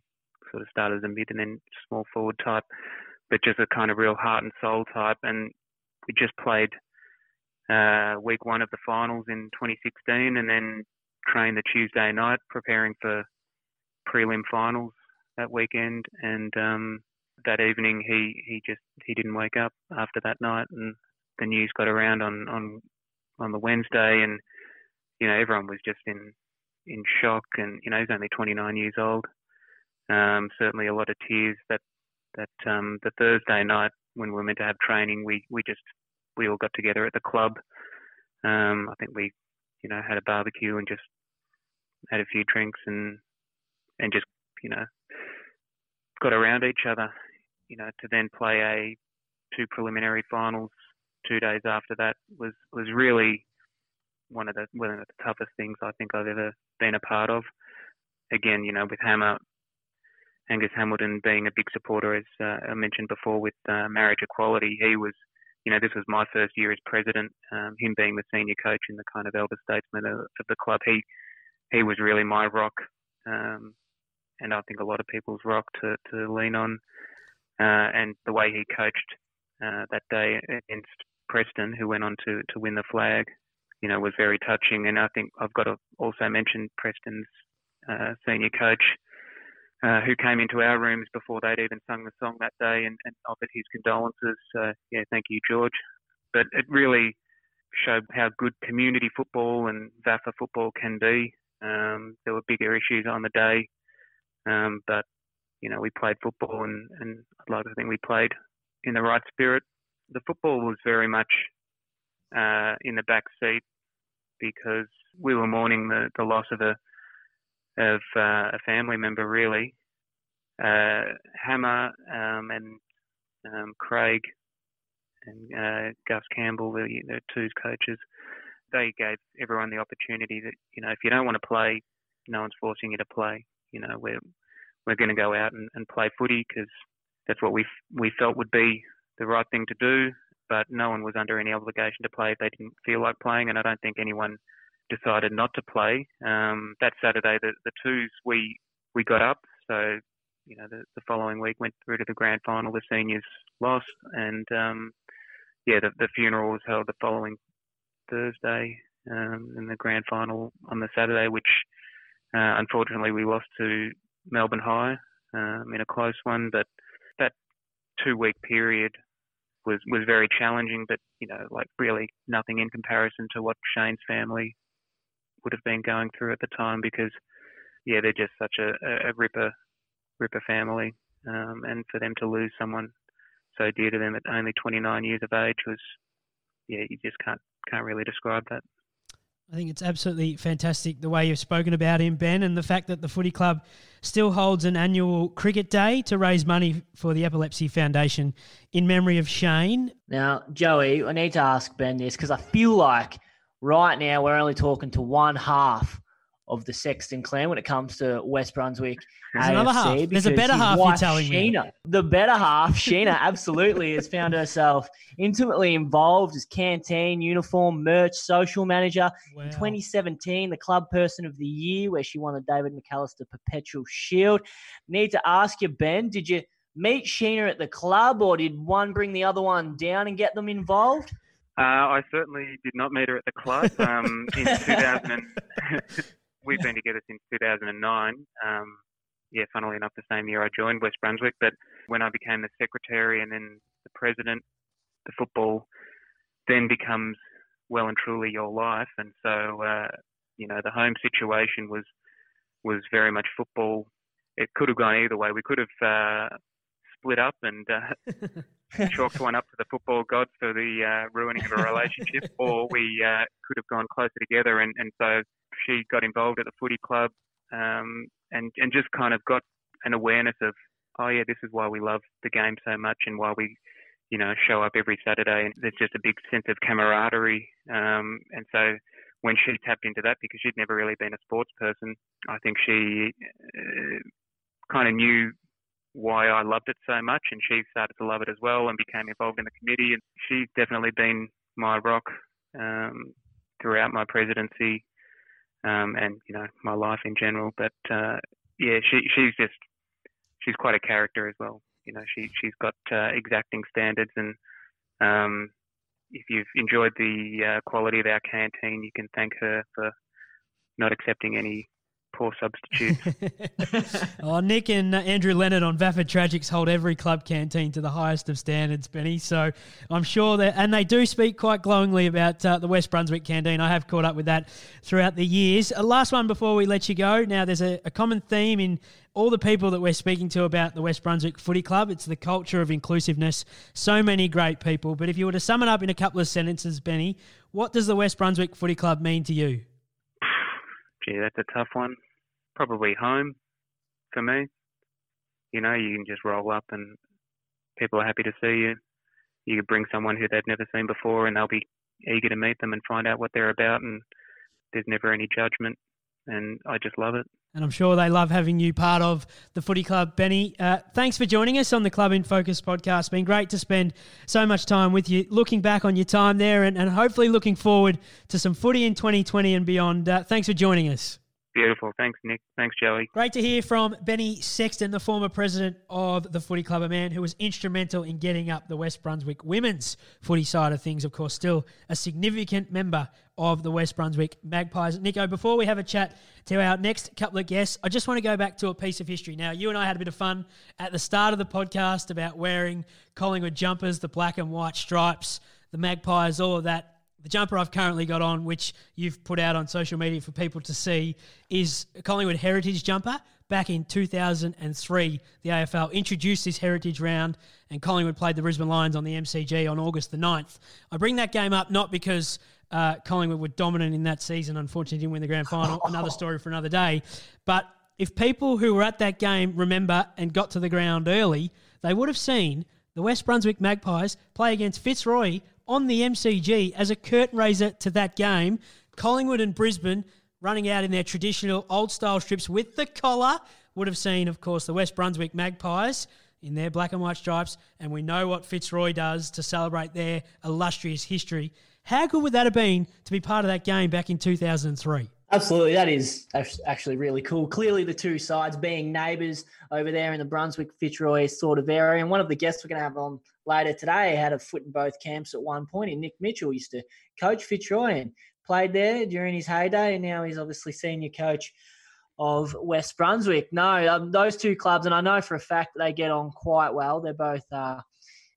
sort of started as a mid and then small forward type, but just a kind of real heart and soul type. And we just played uh, week one of the finals in 2016, and then trained the Tuesday night preparing for prelim finals that weekend. And um, that evening, he he just he didn't wake up after that night, and the news got around on on on the Wednesday, and you know everyone was just in in shock, and you know he's only 29 years old. Um, certainly a lot of tears that that um, the Thursday night when we were meant to have training, we we just we all got together at the club. Um, I think we you know had a barbecue and just had a few drinks and and just you know got around each other. You know to then play a two preliminary finals two days after that was was really one of the one of the toughest things I think I've ever been a part of. Again, you know, with Hammer, Angus Hamilton being a big supporter, as uh, I mentioned before, with uh, marriage equality, he was, you know, this was my first year as president. Um, him being the senior coach and the kind of elder statesman of, of the club, he he was really my rock, um, and I think a lot of people's rock to to lean on. Uh, and the way he coached uh, that day against Preston, who went on to to win the flag, you know, was very touching. And I think I've got to also mention Preston's uh, senior coach, uh, who came into our rooms before they'd even sung the song that day and, and offered his condolences. So, yeah, thank you, George. But it really showed how good community football and VAFA football can be. Um, there were bigger issues on the day, um, but you know we played football, and, and I'd like to think we played in the right spirit. The football was very much uh, in the back seat because we were mourning the, the loss of a of uh, a family member really. Uh, Hammer um, and um, Craig and uh, Gus Campbell, the, the two coaches, they gave everyone the opportunity that you know if you don't want to play, no one's forcing you to play. You know we're we're going to go out and, and play footy because that's what we we felt would be the right thing to do but no one was under any obligation to play if they didn't feel like playing, and I don't think anyone decided not to play. Um, that Saturday, the, the twos we we got up, so you know the, the following week went through to the grand final. The seniors lost, and um, yeah, the, the funeral was held the following Thursday, um, and the grand final on the Saturday, which uh, unfortunately we lost to Melbourne High um, in a close one. But that two week period was was very challenging, but you know, like really nothing in comparison to what Shane's family would have been going through at the time because yeah, they're just such a, a ripper ripper family, um, and for them to lose someone so dear to them at only 29 years of age was yeah, you just can't can't really describe that. I think it's absolutely fantastic the way you've spoken about him, Ben, and the fact that the footy club still holds an annual cricket day to raise money for the Epilepsy Foundation in memory of Shane. Now, Joey, I need to ask Ben this because I feel like right now we're only talking to one half of the Sexton clan when it comes to West Brunswick. There's AFC another half. There's a better half. You're telling Sheena, me. The better half, Sheena, absolutely has found herself intimately involved as canteen, uniform, merch, social manager. Wow. In 2017, the club person of the year, where she won the David McAllister Perpetual Shield. Need to ask you, Ben, did you meet Sheena at the club, or did one bring the other one down and get them involved? Uh, I certainly did not meet her at the club um, in 2000. We've been together since 2009. Um, yeah, funnily enough, the same year I joined West Brunswick. But when I became the secretary and then the president, the football then becomes well and truly your life. And so, uh, you know, the home situation was was very much football. It could have gone either way. We could have uh, split up and uh, chalked one up to the football gods for the uh, ruining of a relationship, or we uh, could have gone closer together. And, and so she got involved at the footy club um, and and just kind of got an awareness of oh yeah this is why we love the game so much and why we you know, show up every Saturday, and there's just a big sense of camaraderie. Um, and so when she tapped into that, because she'd never really been a sports person, I think she uh, kind of knew why I loved it so much, and she started to love it as well, and became involved in the committee. And she's definitely been my rock um, throughout my presidency, um, and you know my life in general. But uh, yeah, she she's just she's quite a character as well. You know, she she's got uh, exacting standards, and um, if you've enjoyed the uh, quality of our canteen, you can thank her for not accepting any poor substitute. oh, Nick and uh, Andrew Leonard on VAFA Tragics hold every club canteen to the highest of standards, Benny. So I'm sure that, and they do speak quite glowingly about uh, the West Brunswick canteen. I have caught up with that throughout the years. Uh, last one before we let you go. Now, there's a, a common theme in all the people that we're speaking to about the West Brunswick Footy Club. It's the culture of inclusiveness. So many great people. But if you were to sum it up in a couple of sentences, Benny, what does the West Brunswick Footy Club mean to you? Gee, that's a tough one. Probably home for me. You know, you can just roll up and people are happy to see you. You bring someone who they've never seen before and they'll be eager to meet them and find out what they're about and there's never any judgment and I just love it. And I'm sure they love having you part of the footy club. Benny, uh, thanks for joining us on the Club in Focus podcast. It's been great to spend so much time with you, looking back on your time there and, and hopefully looking forward to some footy in 2020 and beyond. Uh, thanks for joining us. Beautiful. Thanks, Nick. Thanks, Joey. Great to hear from Benny Sexton, the former president of the Footy Club, a man who was instrumental in getting up the West Brunswick women's footy side of things. Of course, still a significant member of the West Brunswick Magpies. Nico, before we have a chat to our next couple of guests, I just want to go back to a piece of history. Now, you and I had a bit of fun at the start of the podcast about wearing Collingwood jumpers, the black and white stripes, the Magpies, all of that the jumper I've currently got on, which you've put out on social media for people to see, is Collingwood Heritage jumper. Back in 2003, the AFL introduced this Heritage round, and Collingwood played the Brisbane Lions on the MCG on August the 9th. I bring that game up not because uh, Collingwood were dominant in that season, unfortunately, didn't win the grand final, another story for another day. But if people who were at that game remember and got to the ground early, they would have seen the West Brunswick Magpies play against Fitzroy on the MCG as a curtain raiser to that game. Collingwood and Brisbane running out in their traditional old style strips with the collar would have seen, of course, the West Brunswick Magpies in their black and white stripes, and we know what Fitzroy does to celebrate their illustrious history. How good would that have been to be part of that game back in 2003? Absolutely, that is actually really cool. Clearly, the two sides being neighbours over there in the Brunswick Fitzroy sort of area. And one of the guests we're going to have on later today had a foot in both camps at one point. And Nick Mitchell used to coach Fitzroy and played there during his heyday, and now he's obviously senior coach of West Brunswick. No, um, those two clubs, and I know for a fact that they get on quite well. They're both uh,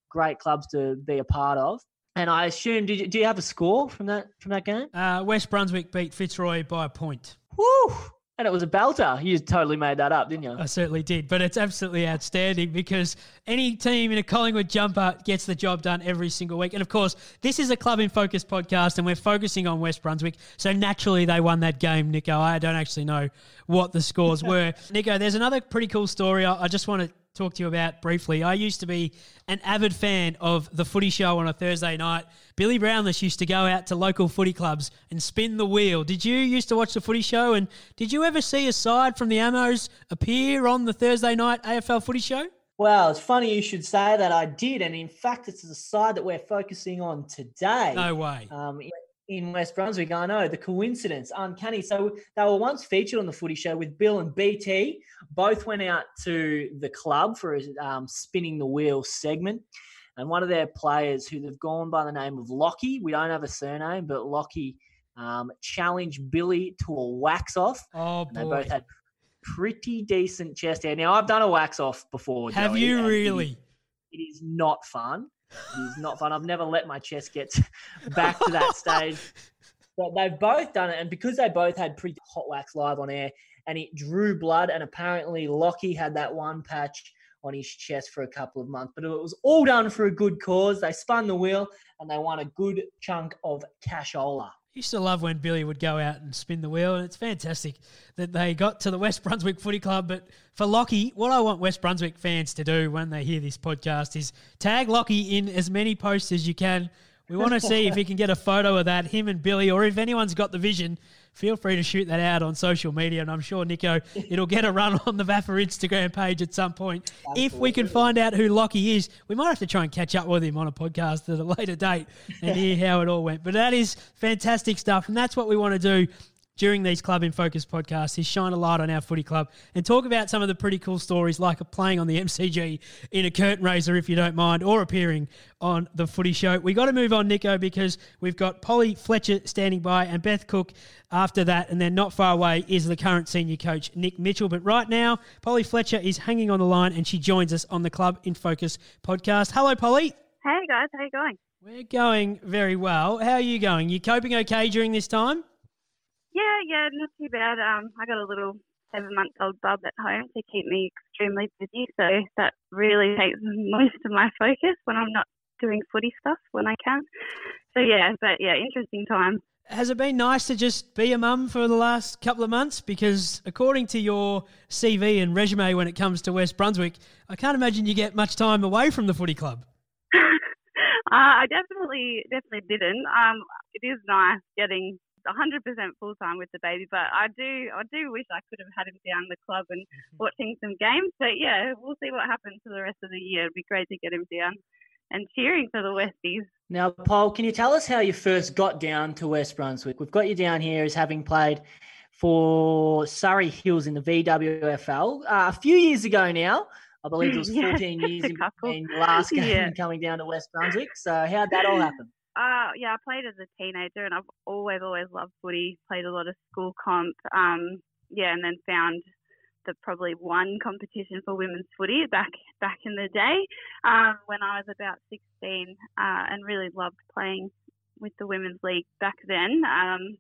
great clubs to be a part of. And I assume, did you, do you have a score from that from that game? Uh, West Brunswick beat Fitzroy by a point. Woo! And it was a belter. You totally made that up, didn't you? I certainly did. But it's absolutely outstanding because any team in a Collingwood jumper gets the job done every single week. And of course, this is a Club in Focus podcast and we're focusing on West Brunswick. So naturally, they won that game, Nico. I don't actually know what the scores were. Nico, there's another pretty cool story I, I just want to talk to you about briefly. I used to be an avid fan of the footy show on a Thursday night. Billy Brownless used to go out to local footy clubs and spin the wheel. Did you used to watch the footy show? And did you ever see a side from the Ammos appear on the Thursday night AFL footy show? Well, it's funny you should say that. I did, and in fact, it's the side that we're focusing on today. No way. Um, in West Brunswick. I know the coincidence, uncanny. So they were once featured on the Footy Show with Bill and BT. Both went out to the club for a um, spinning the wheel segment. And one of their players, who they've gone by the name of Lockie, we don't have a surname, but Lockie um, challenged Billy to a wax off. Oh, boy. They both had pretty decent chest hair. Now, I've done a wax off before. Have Joey, you really? It is not fun. Is not fun. I've never let my chest get back to that stage. But they've both done it, and because they both had pretty hot wax live on air, and it drew blood, and apparently Lockie had that one patch on his chest for a couple of months. But it was all done for a good cause. They spun the wheel and they won a good chunk of cashola. Used to love when Billy would go out and spin the wheel, and it's fantastic that they got to the West Brunswick Footy Club. But for Lockie, what I want West Brunswick fans to do when they hear this podcast is tag Lockie in as many posts as you can. We want to see if he can get a photo of that, him and Billy, or if anyone's got the vision, feel free to shoot that out on social media. And I'm sure, Nico, it'll get a run on the VAFA Instagram page at some point. Absolutely. If we can find out who Lockie is, we might have to try and catch up with him on a podcast at a later date and hear how it all went. But that is fantastic stuff. And that's what we want to do during these Club in Focus podcasts is shine a light on our footy club and talk about some of the pretty cool stories like playing on the MCG in a curtain raiser, if you don't mind, or appearing on the footy show. We got to move on, Nico, because we've got Polly Fletcher standing by and Beth Cook after that. And then not far away is the current senior coach, Nick Mitchell. But right now, Polly Fletcher is hanging on the line and she joins us on the Club in Focus podcast. Hello, Polly. Hey, guys. How you going? We're going very well. How are you going? You coping okay during this time? Yeah, yeah, not too bad. Um, I got a little seven-month-old bub at home to keep me extremely busy, so that really takes most of my focus when I'm not doing footy stuff when I can. So yeah, but yeah, interesting time. Has it been nice to just be a mum for the last couple of months? Because according to your CV and resume when it comes to West Brunswick, I can't imagine you get much time away from the footy club. uh, I definitely, definitely didn't. Um, it is nice getting 100% full time with the baby, but I do I do wish I could have had him down the club and watching some games. But yeah, we'll see what happens for the rest of the year. It'd be great to get him down and cheering for the Westies. Now, Paul, can you tell us how you first got down to West Brunswick? We've got you down here as having played for Surrey Hills in the VWFL uh, a few years ago now. I believe it was 14 yeah, years in between last game yeah. coming down to West Brunswick. So, how'd that all happen? Uh, yeah, I played as a teenager, and I've always, always loved footy. Played a lot of school comp. Um, yeah, and then found the probably one competition for women's footy back back in the day um, when I was about 16, uh, and really loved playing with the women's league back then. Um,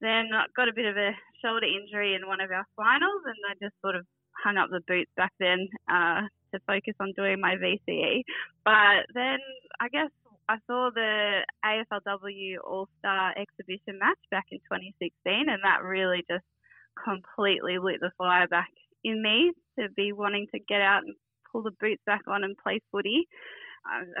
then I got a bit of a shoulder injury in one of our finals, and I just sort of hung up the boots back then uh, to focus on doing my VCE. But then I guess I saw the AFLW All Star exhibition match back in 2016, and that really just completely lit the fire back in me to be wanting to get out and pull the boots back on and play footy.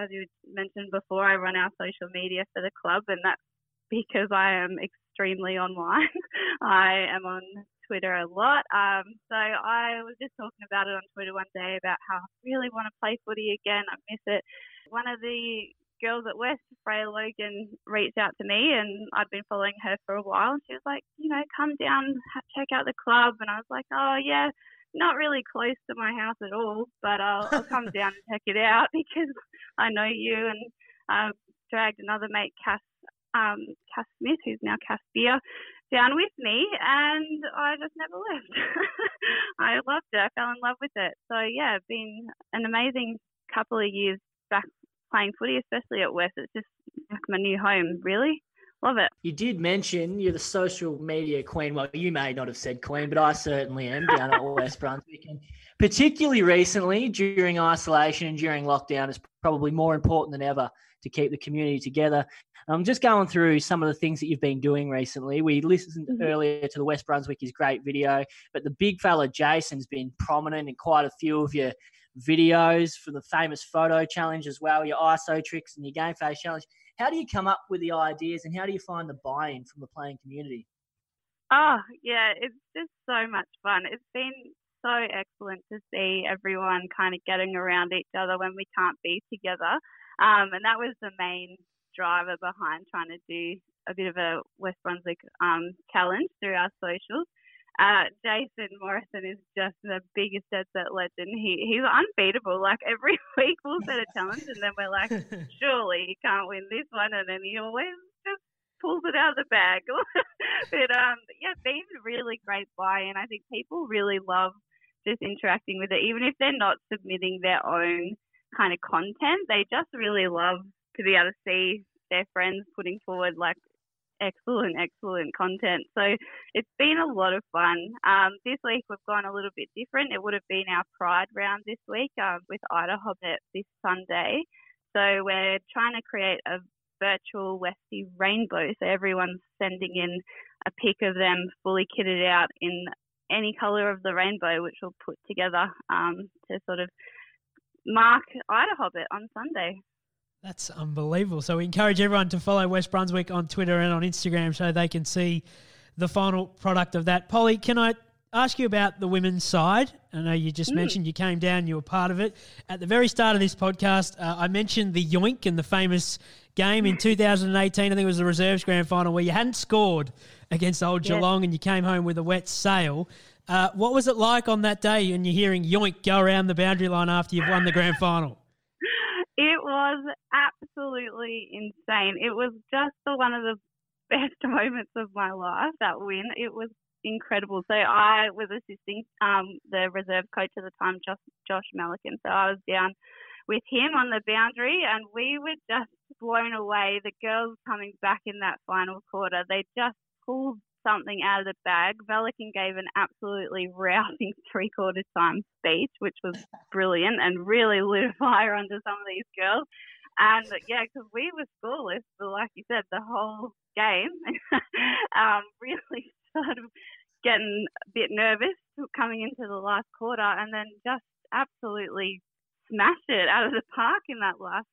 As you mentioned before, I run our social media for the club, and that's because I am extremely online. I am on Twitter a lot. Um, so I was just talking about it on Twitter one day about how I really want to play footy again. I miss it. One of the girls at West, Freya Logan, reached out to me, and I'd been following her for a while. And she was like, you know, come down, check out the club. And I was like, oh yeah, not really close to my house at all, but I'll, I'll come down and check it out because I know you. And uh, dragged another mate, Cass, um, Cass Smith, who's now Cass Beer, down with me, and I just never left. I loved it. I fell in love with it. So yeah, been an amazing couple of years back playing footy, especially at West. It's just like my new home, really. Love it. You did mention you're the social media queen. Well, you may not have said queen, but I certainly am down at West Brunswick. And particularly recently, during isolation and during lockdown, it's probably more important than ever to keep the community together. I'm just going through some of the things that you've been doing recently. We listened mm-hmm. earlier to the West Brunswick is great video, but the big fella Jason's been prominent in quite a few of your videos for the famous photo challenge as well, your ISO tricks and your game face challenge. How do you come up with the ideas and how do you find the buy in from the playing community? Oh, yeah, it's just so much fun. It's been so excellent to see everyone kind of getting around each other when we can't be together. Um, and that was the main driver behind trying to do a bit of a West Brunswick um, challenge through our socials. Uh, Jason Morrison is just the biggest dead set legend. He he's unbeatable. Like every week we'll set a challenge and then we're like, surely he can't win this one, and then he always just pulls it out of the bag. but um, yeah, been really great buy, and I think people really love just interacting with it, even if they're not submitting their own kind of content. They just really love to be able to see their friends putting forward like excellent, excellent content. So it's been a lot of fun. Um, this week we've gone a little bit different. It would have been our Pride round this week um, with IDAHOBIT this Sunday. So we're trying to create a virtual Westie rainbow. So everyone's sending in a pic of them fully kitted out in any colour of the rainbow, which we'll put together um, to sort of mark IDAHOBIT on Sunday. That's unbelievable. So we encourage everyone to follow West Brunswick on Twitter and on Instagram so they can see the final product of that. Polly, can I ask you about the women's side? I know you just mm. mentioned you came down, you were part of it. At the very start of this podcast, uh, I mentioned the yoink and the famous game in 2018. I think it was the reserves grand final where you hadn't scored against Old Geelong and you came home with a wet sail. Uh, what was it like on that day when you're hearing yoink go around the boundary line after you've won the grand final? It was absolutely insane. It was just the, one of the best moments of my life, that win. It was incredible. So I was assisting um, the reserve coach at the time, Josh, Josh Melican. So I was down with him on the boundary, and we were just blown away. The girls coming back in that final quarter, they just pulled something out of the bag. Melican gave an absolutely rousing three quarter time speech, which was brilliant and really lit a fire under some of these girls. And yeah, because we were scoreless, but like you said, the whole game, um, really sort of getting a bit nervous coming into the last quarter, and then just absolutely smashed it out of the park in that last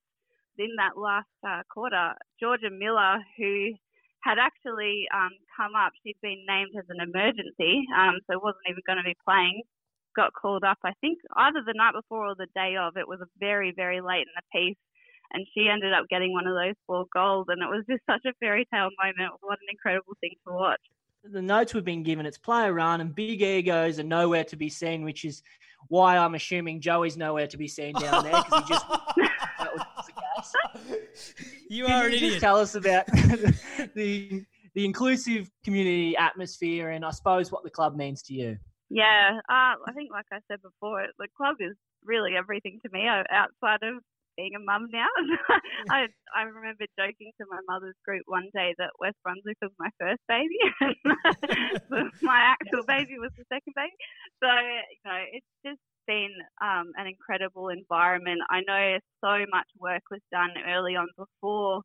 in that last uh, quarter. Georgia Miller, who had actually um, come up. She'd been named as an emergency, um, so wasn't even going to be playing. Got called up, I think, either the night before or the day of. It was very, very late in the piece, and she ended up getting one of those four goals, and it was just such a fairy tale moment. What an incredible thing to watch. The notes we've been given, it's player run and big egos are nowhere to be seen, which is why I'm assuming Joey's nowhere to be seen down there because he just you are an idiot. Tell us about the the inclusive community atmosphere and I suppose what the club means to you. Yeah, uh, I think like I said before, the club is really everything to me outside of being a mum now. I I remember joking to my mother's group one day that West Brunswick was my first baby, and my actual baby was the second baby. So you know, it's just been um, an incredible environment. I know so much work was done early on before,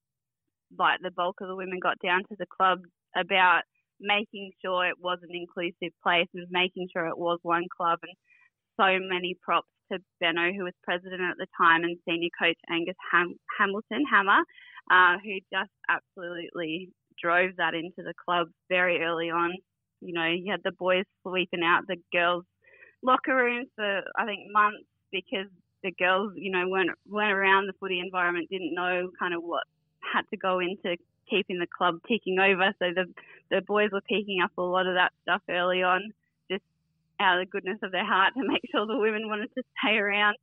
like the bulk of the women got down to the club about making sure it was an inclusive place and making sure it was one club. And so many props to Benno, who was president at the time, and senior coach Angus Ham- Hamilton Hammer, uh, who just absolutely drove that into the club very early on. You know, you had the boys sweeping out the girls' locker rooms for I think months because the girls, you know, weren't weren't around the footy environment, didn't know kind of what had to go into keeping the club ticking over. So the the boys were picking up a lot of that stuff early on, just out of the goodness of their heart to make sure the women wanted to stay around.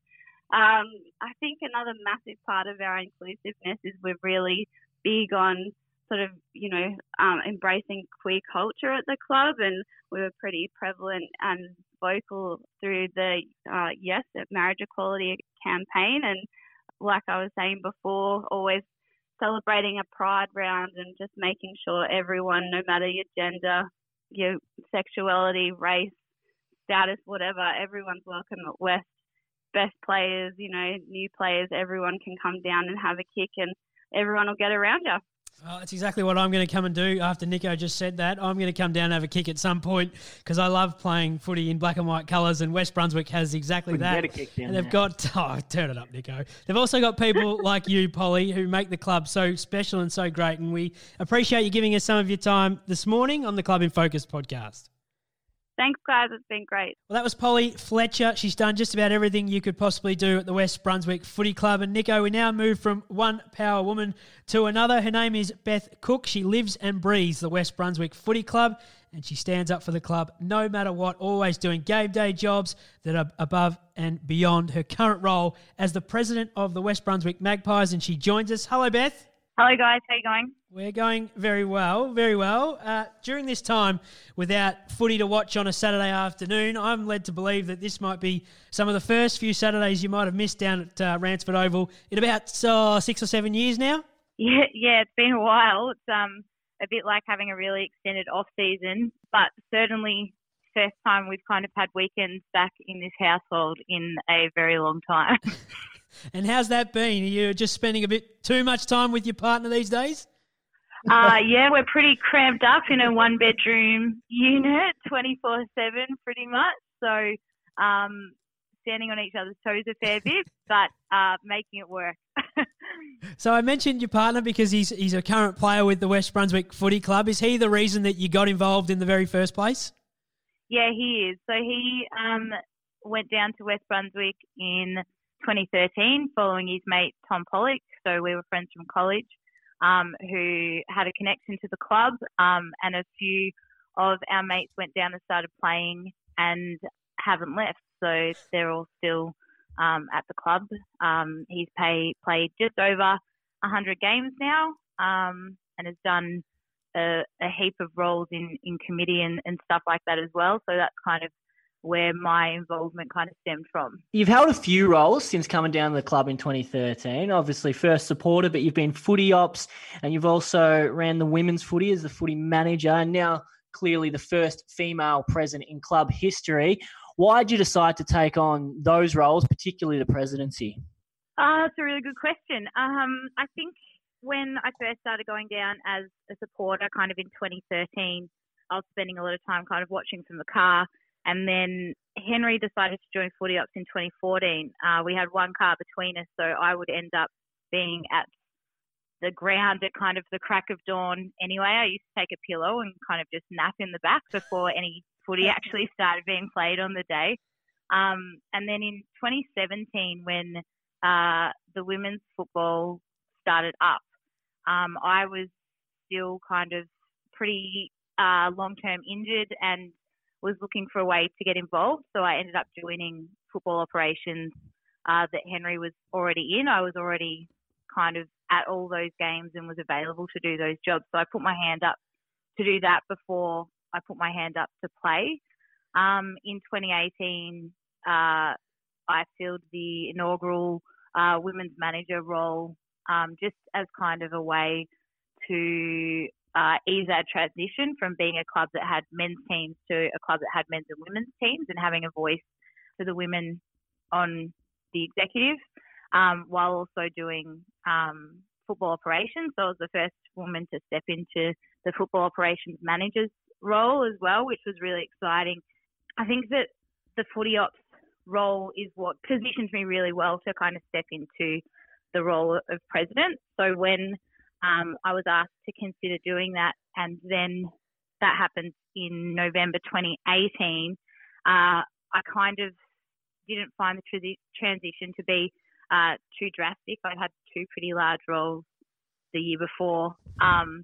Um, I think another massive part of our inclusiveness is we're really big on sort of, you know, um, embracing queer culture at the club, and we were pretty prevalent and vocal through the uh, Yes Marriage Equality campaign. And like I was saying before, always celebrating a pride round and just making sure everyone, no matter your gender, your sexuality, race, status, whatever, everyone's welcome at West. Best players, you know, new players, everyone can come down and have a kick and everyone will get around you. Oh, that's exactly what I'm going to come and do after Nico just said that. I'm going to come down and have a kick at some point because I love playing footy in black and white colours, and West Brunswick has exactly we that. and they've got, oh, turn it up, Nico. They've also got people like you, Polly, who make the club so special and so great. And we appreciate you giving us some of your time this morning on the Club in Focus podcast. Thanks, guys. It's been great. Well, that was Polly Fletcher. She's done just about everything you could possibly do at the West Brunswick Footy Club. And Nico, we now move from one power woman to another. Her name is Beth Cook. She lives and breathes the West Brunswick Footy Club, and she stands up for the club no matter what, always doing game day jobs that are above and beyond her current role as the president of the West Brunswick Magpies. And she joins us. Hello, Beth. Hello, guys. How you going? We're going very well, very well. Uh, during this time, without footy to watch on a Saturday afternoon, I'm led to believe that this might be some of the first few Saturdays you might have missed down at uh, Ransford Oval in about uh, six or seven years now. Yeah, yeah, it's been a while. It's um a bit like having a really extended off season, but certainly first time we've kind of had weekends back in this household in a very long time. And how's that been? Are you just spending a bit too much time with your partner these days? Uh, yeah, we're pretty cramped up in a one bedroom unit 24 7 pretty much. So, um, standing on each other's toes a fair bit, but uh, making it work. so I mentioned your partner because he's he's a current player with the West Brunswick Footy Club. Is he the reason that you got involved in the very first place? Yeah, he is. So he um, went down to West Brunswick in 2013 following his mate Tom Pollock. So we were friends from college um, who had a connection to the club, um, and a few of our mates went down and started playing and haven't left. So they're all still um, at the club. Um, he's pay, played just over 100 games now um, and has done a, a, heap of roles in, in committee and, and stuff like that as well. So that's kind of where my involvement kind of stemmed from. You've held a few roles since coming down to the club in 2013. Obviously, first supporter, but you've been footy ops and you've also ran the women's footy as the footy manager, and now clearly the first female president in club history. Why did you decide to take on those roles, particularly the presidency? Uh, that's a really good question. Um, I think when I first started going down as a supporter, kind of in 2013, I was spending a lot of time kind of watching from the car and then Henry decided to join Footy Ops in 2014. Uh, we had one car between us, so I would end up being at the ground at kind of the crack of dawn anyway. I used to take a pillow and kind of just nap in the back before any footy actually started being played on the day. Um, and then in 2017, when uh, the women's football started up, um, I was still kind of pretty uh, long term injured and was looking for a way to get involved. So I ended up joining football operations uh, that Henry was already in. I was already kind of at all those games and was available to do those jobs. So I put my hand up to do that before I put my hand up to play. Um, in 2018, uh, I filled the inaugural uh, women's manager role um, just as kind of a way to uh, that transition from being a club that had men's teams to a club that had men's and women's teams and having a voice for the women on the executive um, while also doing um, football operations. So I was the first woman to step into the football operations manager's role as well, which was really exciting. I think that the footy ops role is what positions me really well to kind of step into the role of president. So when um, I was asked to consider doing that, and then that happened in November 2018. Uh, I kind of didn't find the transition to be uh, too drastic. I'd had two pretty large roles the year before, um,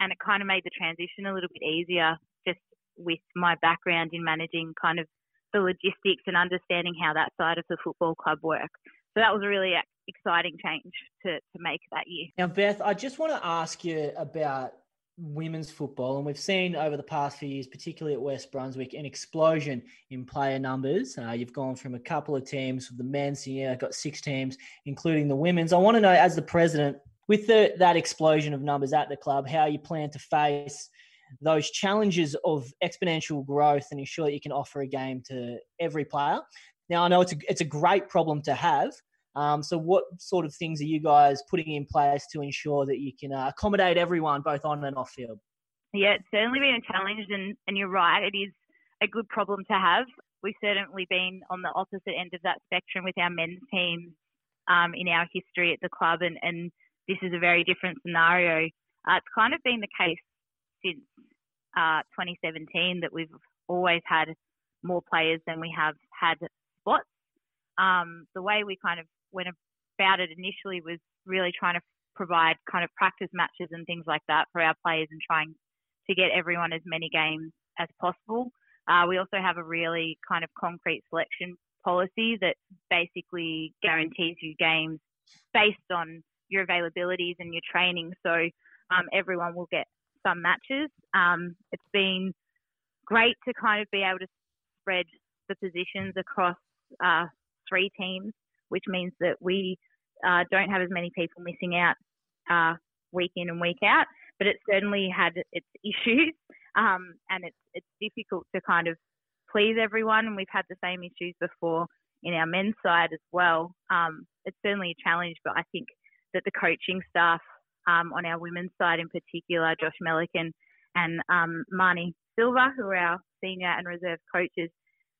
and it kind of made the transition a little bit easier just with my background in managing kind of the logistics and understanding how that side of the football club works. So that was a really exciting change to, to make that year. Now, Beth, I just want to ask you about women's football, and we've seen over the past few years, particularly at West Brunswick, an explosion in player numbers. Uh, you've gone from a couple of teams, with the men's, yeah, got six teams, including the women's. I want to know, as the president, with the, that explosion of numbers at the club, how you plan to face those challenges of exponential growth and ensure that you can offer a game to every player. Now, I know it's a, it's a great problem to have. Um, so, what sort of things are you guys putting in place to ensure that you can uh, accommodate everyone, both on and off field? Yeah, it's certainly been a challenge, and, and you're right, it is a good problem to have. We've certainly been on the opposite end of that spectrum with our men's teams um, in our history at the club, and, and this is a very different scenario. Uh, it's kind of been the case since uh, 2017 that we've always had more players than we have had spots. Um, the way we kind of went about it initially was really trying to provide kind of practice matches and things like that for our players and trying to get everyone as many games as possible. Uh, we also have a really kind of concrete selection policy that basically guarantees you games based on your availabilities and your training. So um, everyone will get some matches. Um, it's been great to kind of be able to spread the positions across uh, three teams, which means that we uh, don't have as many people missing out uh, week in and week out. But it certainly had its issues, um, and it's it's difficult to kind of please everyone. And we've had the same issues before in our men's side as well. Um, it's certainly a challenge, but I think that the coaching staff um, on our women's side in particular, Josh Melican and um, Marnie Silva, who are our senior and reserve coaches,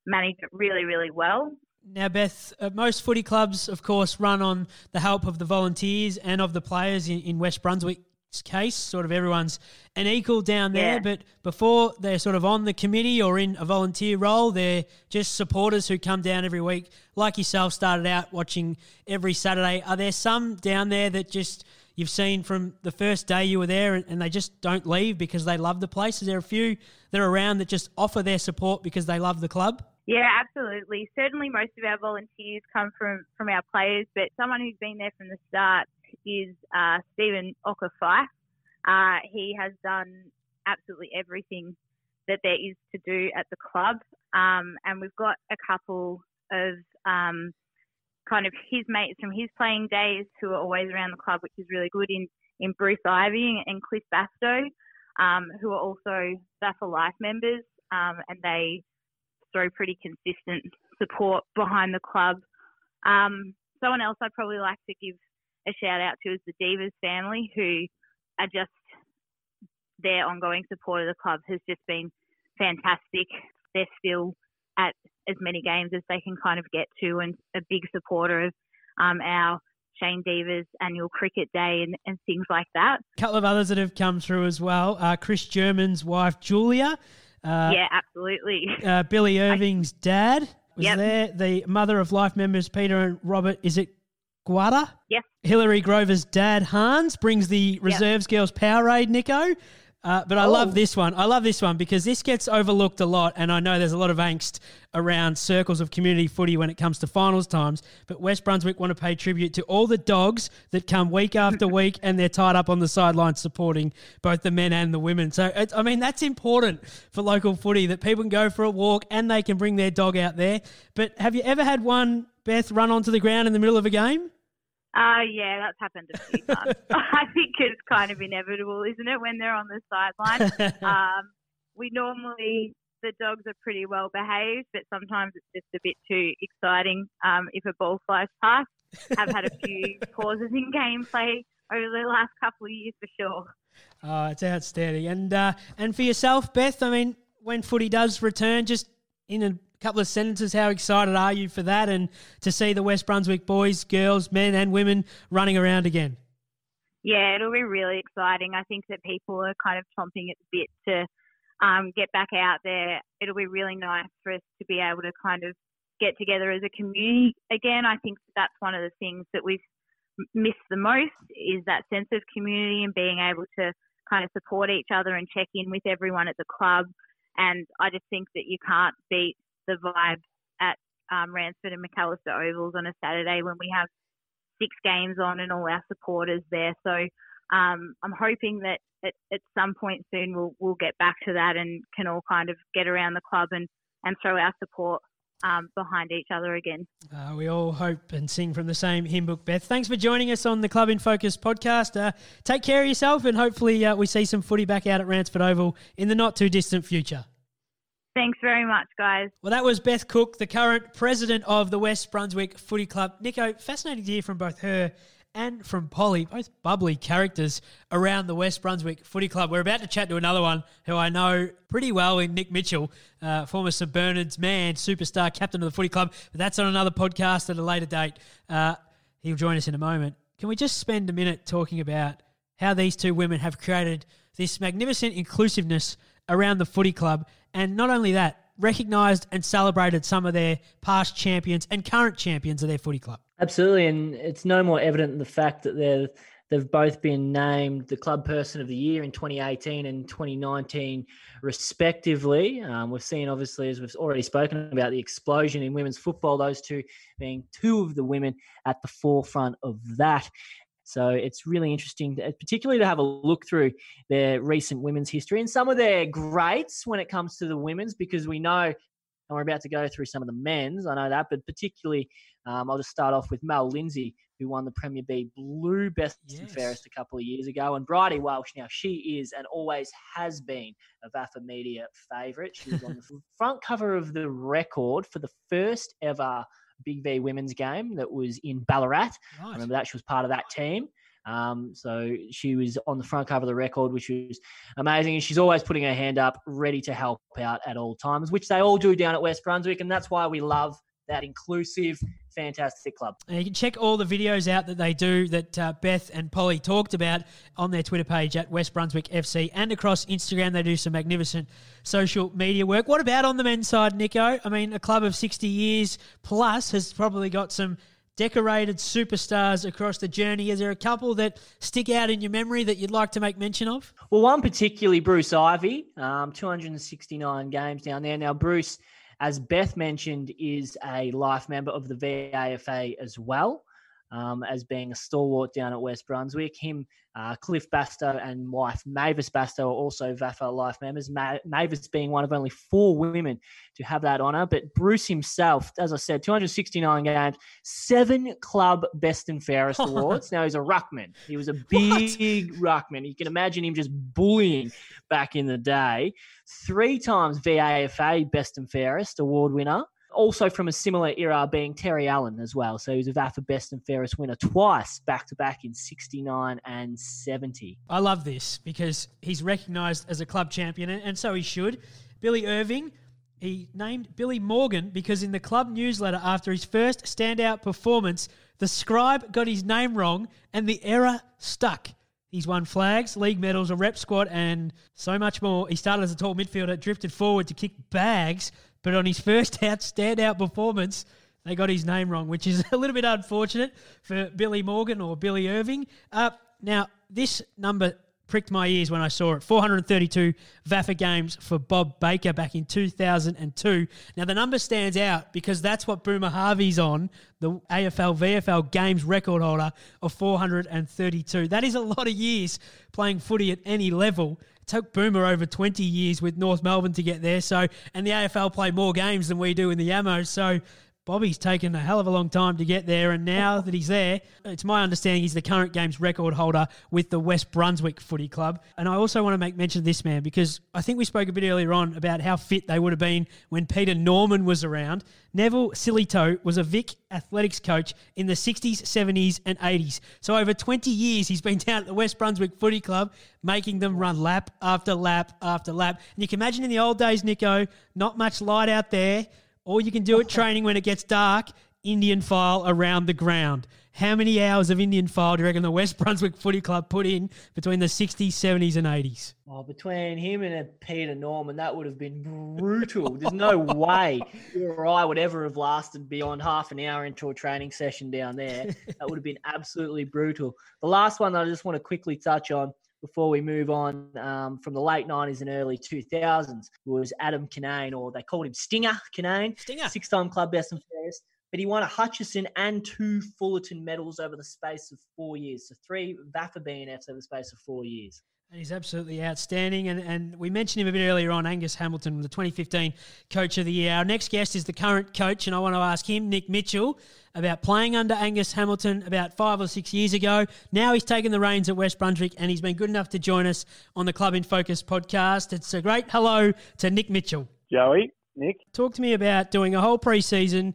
manage it really, really well. Now, Beth, uh, most footy clubs, of course, run on the help of the volunteers and of the players in, in West Brunswick's case. Sort of everyone's an equal down there, Yeah. but before they're sort of on the committee or in a volunteer role, they're just supporters who come down every week. Like yourself, started out watching every Saturday. Are there some down there that just you've seen from the first day you were there and, and they just don't leave because they love the place? Is there a few that are around that just offer their support because they love the club? Yeah, absolutely. Certainly, most of our volunteers come from from our players, but someone who's been there from the start is uh, Stephen Ocker Fife. Uh, he has done absolutely everything that there is to do at the club, um, and we've got a couple of um, kind of his mates from his playing days who are always around the club, which is really good in in Bruce Ivy and Cliff Bastow, um, who are also VAFA Life members, um, and they throw pretty consistent support behind the club. Um, someone else I'd probably like to give a shout out to is the Divas family, who are just their ongoing support of the club has just been fantastic. They're still at as many games as they can kind of get to, and a big supporter of um, our Shane Divas annual cricket day and, and things like that. A couple of others that have come through as well. Uh, Chris German's wife, Julia. Uh, yeah, absolutely. uh, Billy Irving's dad was Yep. there. The mother of life members, Peter and Robert, is it Guada? Yes. Hillary Grover's dad, Hans, brings the Reserves Girls Powerade, Nico. Uh, but I Oh. love this one. I love this one because this gets overlooked a lot, and I know there's a lot of angst around circles of community footy when it comes to finals times. But West Brunswick want to pay tribute to all the dogs that come week after week, and they're tied up on the sidelines supporting both the men and the women. So I mean that's important for local footy that people can go for a walk and they can bring their dog out there. But have you ever had one, Beth, run onto the ground in the middle of a game? Uh, yeah, that's happened a few times. I think it's kind of inevitable, isn't it, when they're on the sideline? um, we normally, the dogs are pretty well behaved, but sometimes it's just a bit too exciting um, if a ball flies past. I've had a few pauses in gameplay over the last couple of years for sure. Oh, it's outstanding. And uh, and for yourself, Beth, I mean, when footy does return, just in a couple of sentences, how excited are you for that and to see the West Brunswick boys, girls, men, and women running around again? Yeah, it'll be really exciting. I think that people are kind of chomping at the bit to um, get back out there. It'll be really nice for us to be able to kind of get together as a community again. I think that's one of the things that we've missed the most is that sense of community and being able to kind of support each other and check in with everyone at the club. And I just think that you can't beat the vibe at um, Ransford and McAllister Ovals on a Saturday when we have six games on and all our supporters there. So um, I'm hoping that at, at some point soon we'll we'll get back to that and can all kind of get around the club and, and throw our support um, behind each other again. Uh, we all hope and sing from the same hymn book, Beth. Thanks for joining us on the Club in Focus podcast. Uh, take care of yourself, and hopefully, uh, we see some footy back out at Ransford Oval in the not too distant future. Thanks very much, guys. Well, that was Beth Cook, the current president of the West Brunswick Footy Club. Nico, fascinating to hear from both her and from Polly, both bubbly characters around the West Brunswick Footy Club. We're about to chat to another one who I know pretty well in Nick Mitchell, uh, former St Bernard's man, superstar captain of the footy club. But that's on another podcast at a later date. Uh, he'll join us in a moment. Can we just spend a minute talking about how these two women have created this magnificent inclusiveness around the footy club? And not only that, recognised and celebrated some of their past champions and current champions of their footy club. Absolutely, and it's no more evident than the fact that they're they've both been named the club person of the year in 2018 and 2019, respectively. Um, we've seen, obviously, as we've already spoken about, the explosion in women's football. Those two being two of the women at the forefront of that. So it's really interesting, to- particularly to have a look through their recent women's history and some of their greats when it comes to the women's, because we know, and we're about to go through some of the men's, I know that, but particularly, um, I'll just start off with Mel Lindsay, who won the Premier B Blue Best and Fairest a couple of years ago, and Bridie Welsh. Now she is and always has been a VAFA Media favourite. She was on the front cover of the record for the first ever Big V women's game that was in Ballarat. I remember that she was part of that team. Um, so she was on the front cover of the record, which was amazing. And she's always putting her hand up, ready to help out at all times, which they all do down at West Brunswick. And that's why we love that inclusive, fantastic club. And you can check all the videos out that they do that uh, Beth and Polly talked about on their Twitter page at West Brunswick FC and across Instagram. They do some magnificent social media work. What about on the men's side, Nico? I mean, a club of 60 years plus has probably got some decorated superstars across the journey. Is there a couple that stick out in your memory that you'd like to make mention of? Well, one particularly, Bruce Ivy, um, 269 games down there. Now, Bruce, as Beth mentioned, is a life member of the VAFA as well, um, as being a stalwart down at West Brunswick. Him, uh, Cliff Bastow, and wife Mavis Bastow are also VAFA life members. Ma- Mavis being one of only four women to have that honour. But Bruce himself, as I said, 269 games, seven club best and fairest awards. Now he's a ruckman. He was a big ruckman. You can imagine him just bullying back in the day. Three times VAFA best and fairest award winner. Also from a similar era being Terry Allen as well. So he was a VAFA best and fairest winner twice back to back in 69 and 70. I love this because he's recognised as a club champion, and so he should. Billy Irving, he named Billy Morgan because in the club newsletter after his first standout performance, the scribe got his name wrong and the error stuck. He's won flags, league medals, a rep squad, and so much more. He started as a tall midfielder, drifted forward to kick bags, but on his first out standout performance, they got his name wrong, which is a little bit unfortunate for Billy Morgan or Billy Irving. Uh, now, this number pricked my ears when I saw it 432 VAFA games for Bob Baker back in 2002. Now, the number stands out because that's what Boomer Harvey's on, the AFL VFL games record holder of 432. That is a lot of years playing footy at any level. It took Boomer over 20 years with North Melbourne to get there. So, and the AFL play more games than we do in the Ammos. So, Bobby's taken a hell of a long time to get there, and now that he's there, it's my understanding he's the current games record holder with the West Brunswick Footy Club. And I also want to make mention of this man because I think we spoke a bit earlier on about how fit they would have been when Peter Norman was around. Neville Sillitoe was a Vic athletics coach in the 60s, 70s, and 80s. So over 20 years, he's been down at the West Brunswick Footy Club, making them run lap after lap after lap. And you can imagine in the old days, Nico, not much light out there. All you can do at training when it gets dark, Indian file around the ground. How many hours of Indian file do you reckon the West Brunswick Footy Club put in between the 60s, 70s, and 80s? Oh, between him and Peter Norman, that would have been brutal. There's no way you or I would ever have lasted beyond half an hour into a training session down there. That would have been absolutely brutal. The last one that I just want to quickly touch on before we move on um, from the late 90s and early 2000s was Adam Kinane, or they called him Stinger Kinane. Stinger. Six time club best and fairest. But he won a Hutchison and two Fullerton medals over the space of four years. So three VAFA BNFs over the space of four years. And he's absolutely outstanding. And, and we mentioned him a bit earlier on, Angus Hamilton, the 2015 Coach of the Year. Our next guest is the current coach, and I want to ask him, Nick Mitchell, about playing under Angus Hamilton about five or six years ago. Now he's taken the reins at West Brunswick, and he's been good enough to join us on the Club in Focus podcast. It's a great hello to Nick Mitchell. Joey, Nick. Talk to me about doing a whole preseason.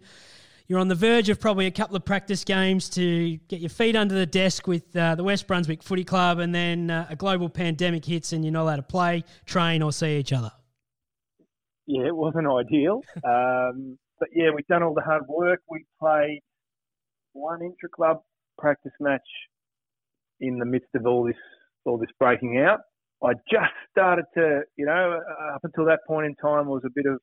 You're on the verge of probably a couple of practice games to get your feet under the desk with uh, the West Brunswick Footy Club, and then uh, a global pandemic hits and you're not allowed to play, train, or see each other. Yeah, it wasn't ideal. um, but yeah, we've done all the hard work. We played one intra club practice match in the midst of all this all this breaking out. I just started to, you know, uh, up until that point in time was a bit of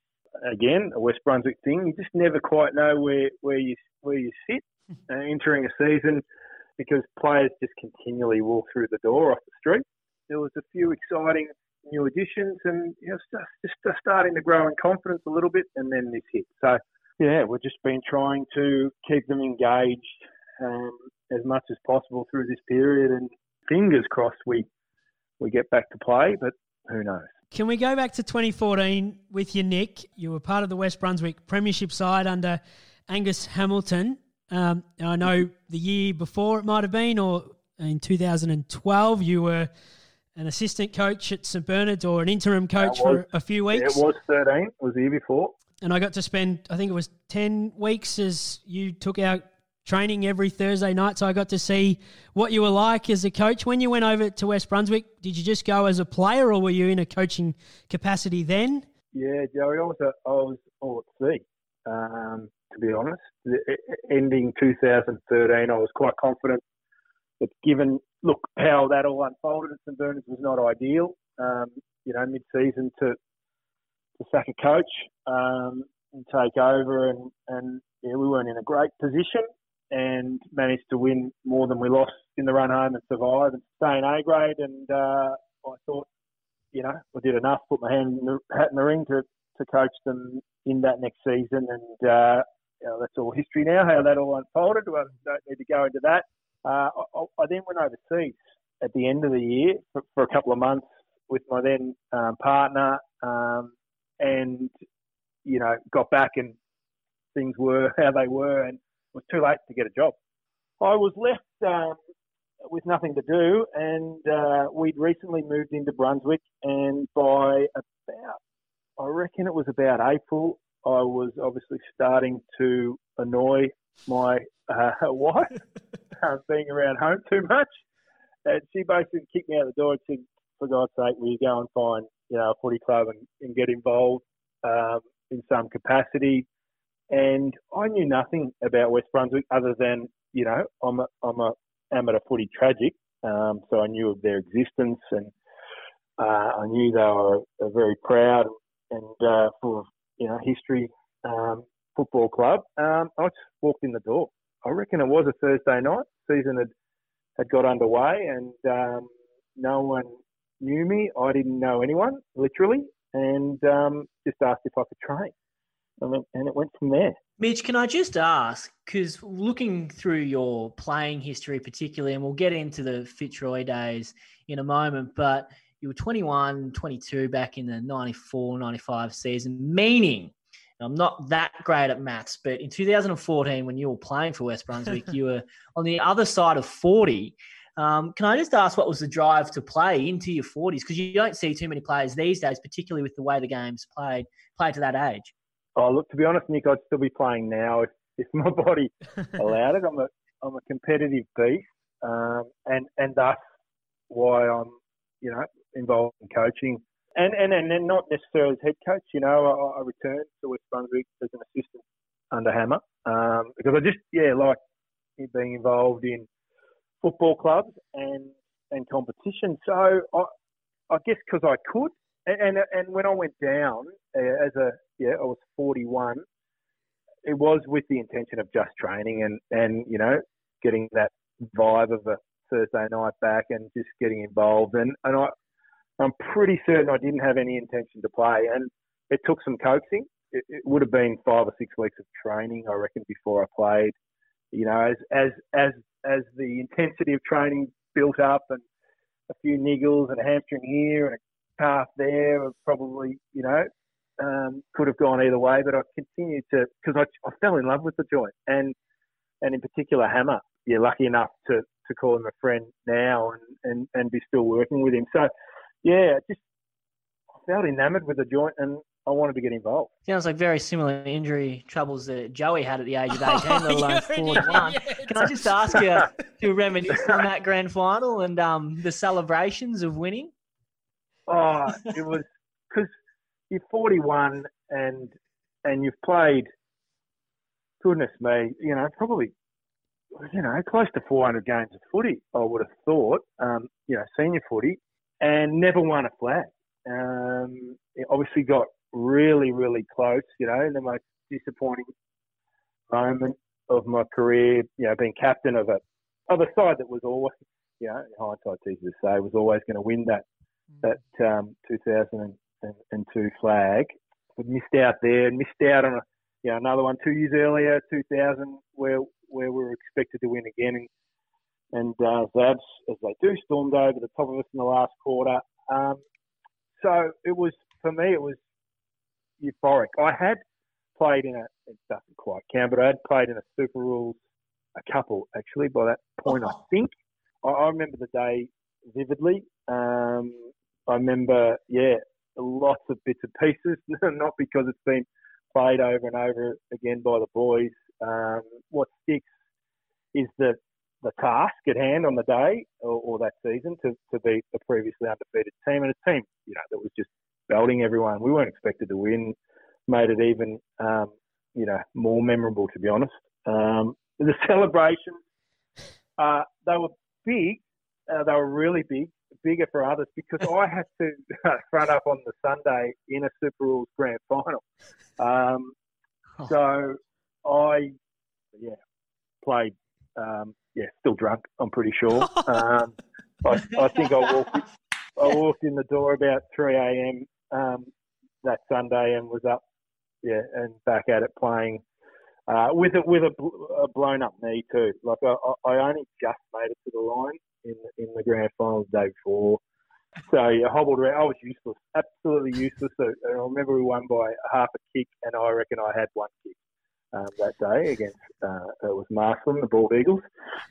again a West Brunswick thing. You just never quite know where where you where you sit uh, entering a season because players just continually walk through the door off the street. There was a few exciting new additions, and you know, just just starting to grow in confidence a little bit, and then this hit. So yeah, we've just been trying to keep them engaged um, as much as possible through this period, and fingers crossed we we get back to play, but who knows? Can we go back to 2014 with you, Nick? You were part of the West Brunswick Premiership side under Angus Hamilton. Um, I know the year before it might have been, or in 2012, you were an assistant coach at St Bernard's or an interim coach was- for a few weeks. It was 13. It was the year before. and I got to spend, I think it was 10 weeks as you took out training every Thursday night. So I got to see what you were like as a coach. When you went over to West Brunswick, did you just go as a player or were you in a coaching capacity then? Yeah, Joey, I was, a, I was all at sea, um, to be honest. Ending 2013, I was quite confident that given, look, how that all unfolded at St Bernard's was not ideal. Um, you know, mid-season to, to sack a coach um, and take over and, and yeah, we weren't in a great position and managed to win more than we lost in the run home and survive and stay in A grade. And uh, I thought, you know, I did enough, put my hand in the, hat in the ring to, to coach them in that next season. And uh, you know, that's all history now, how that all unfolded. I don't need to go into that. Uh, I, I, then went overseas at the end of the year for, for a couple of months with my then um, partner um, and, you know, got back and things were how they were. And was too late to get a job. I was left um, with nothing to do, and uh, we'd recently moved into Brunswick. And by about, I reckon it was about April, I was obviously starting to annoy my uh, wife, uh, being around home too much. And she basically kicked me out the door and said, "For God's sake, will you go and find you know a footy club and, and get involved um, in some capacity?" And I knew nothing about West Brunswick other than you know I'm a, I'm a amateur footy tragic, um, so I knew of their existence and uh, I knew they were a, very proud and uh, full of you know history um, football club. Um, I just walked in the door. I reckon it was a Thursday night. Season had had got underway and um, no one knew me. I didn't know anyone, literally, and um, just asked if I could train and it went from there. Mitch, can I just ask, because looking through your playing history, particularly, and we'll get into the Fitzroy days in a moment, but you were 21, 22 back in the 94, 95 season, meaning, I'm not that great at maths, but in 2014, when you were playing for West Brunswick, you were on the other side of 40. Um, can I just ask what was the drive to play into your 40s? Because you don't see too many players these days, particularly with the way the game's played, played to that age. Oh, look, to be honest, Nick, I'd still be playing now if, if my body allowed it. I'm a I'm a competitive beast, um, and and that's why I'm you know involved in coaching, and and and then not necessarily as head coach. You know, I, I returned to West Brunswick as an assistant under Hammer um, because I just yeah like being involved in football clubs and and competition. So I I guess because I could, and, and, and when I went down uh, as a yeah, I was 41. It was with the intention of just training and, and you know, getting that vibe of a Thursday night back and just getting involved. And, and I, I'm pretty certain I didn't have any intention to play. And it took some coaxing. It, it would have been five or six weeks of training, I reckon, before I played. You know, as as as as the intensity of training built up and a few niggles and a hamstring here and a calf there, probably you know um, could have gone either way, but I continued to because I, I fell in love with the joint and and in particular Hammer. You're lucky enough to, to call him a friend now and, and, and be still working with him. So yeah, just I felt enamoured with the joint and I wanted to get involved. Sounds like very similar injury troubles that Joey had at the age of 18, let alone 41. Yeah, Can I just ask you to reminisce on that grand final and um, the celebrations of winning? Oh, it was 41 and and you've played, goodness me, you know, probably, you know, close to 400 games of footy. I would have thought, um, you know, senior footy, and never won a flag. Um, obviously got really, really close, you know, in the most disappointing moment of my career, you know, being captain of a of a side that was always, you know, in hindsight, easy to say, was always going to win that that um, 2000 and, and two flag. We missed out there and missed out on a, you know, another one two years earlier, 2000, where where we were expected to win again. And, and uh, Xavs, as they do, stormed over the top of us in the last quarter. Um, so it was, for me, it was euphoric. I had played in a, it doesn't quite count, but I had played in a Super Rules, a couple actually, by that point, I think. I, I remember the day vividly. Um, I remember, yeah, lots of bits and pieces, not because it's been played over and over again by the boys. Um, what sticks is the the task at hand on the day or, or that season to, to beat a previously undefeated team and a team, you know, that was just belting everyone. We weren't expected to win, made it even, um, you know, more memorable to be honest. Um, the celebrations, uh, they were big. Uh, they were really big, bigger for others because I had to front up on the Sunday in a Super Rules Grand Final. Um, so I, yeah, played. Um, yeah, still drunk. I'm pretty sure. Um, I, I think I walked. In, I walked in the door about 3 a.m. Um, that Sunday and was up, yeah, and back at it playing uh, with a with a, bl- a blown up knee too. Like I I only just made it to the line in in the grand final the day before. So yeah, hobbled around. I was useless, absolutely useless. So, I remember we won by half a kick, and I reckon I had one kick um, that day against uh, it was Marsland, the Bald Eagles.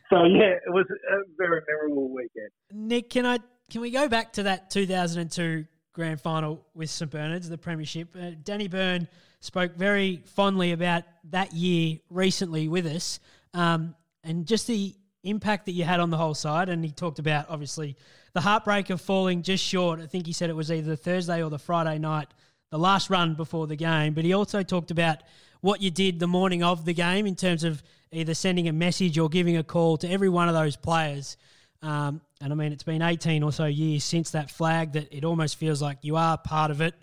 So yeah, it was a very memorable weekend. Nick, can I can we go back to that 2002 grand final with St Bernard's, the premiership? Uh, Danny Byrne spoke very fondly about that year recently with us, um, and just the impact that you had on the whole side. And he talked about obviously the heartbreak of falling just short. I think he said it was either the Thursday or the Friday night, the last run before the game. But he also talked about what you did the morning of the game in terms of either sending a message or giving a call to every one of those players. Um, and I mean, it's been 18 or so years since that flag that it almost feels like you are part of it.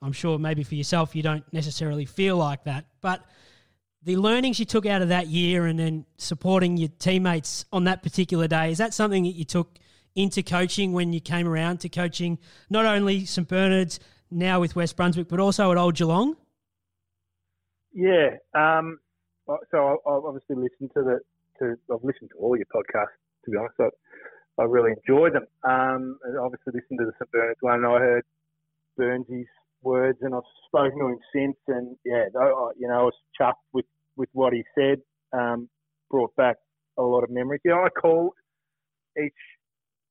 I'm sure maybe for yourself you don't necessarily feel like that, but the learnings you took out of that year and then supporting your teammates on that particular day is that something that you took into coaching when you came around to coaching not only St Bernard's now with West Brunswick but also at Old Geelong? Yeah. Um, so I've obviously listened to the to I've listened to all your podcasts. To be honest, I, I really enjoyed them. Um, and obviously listened to the St Bernard's one. And I heard Burnsy's words, and I've spoken to him since. And yeah, I- you know, I was chuffed with with what he said. Um, brought back a lot of memories. Yeah, I called each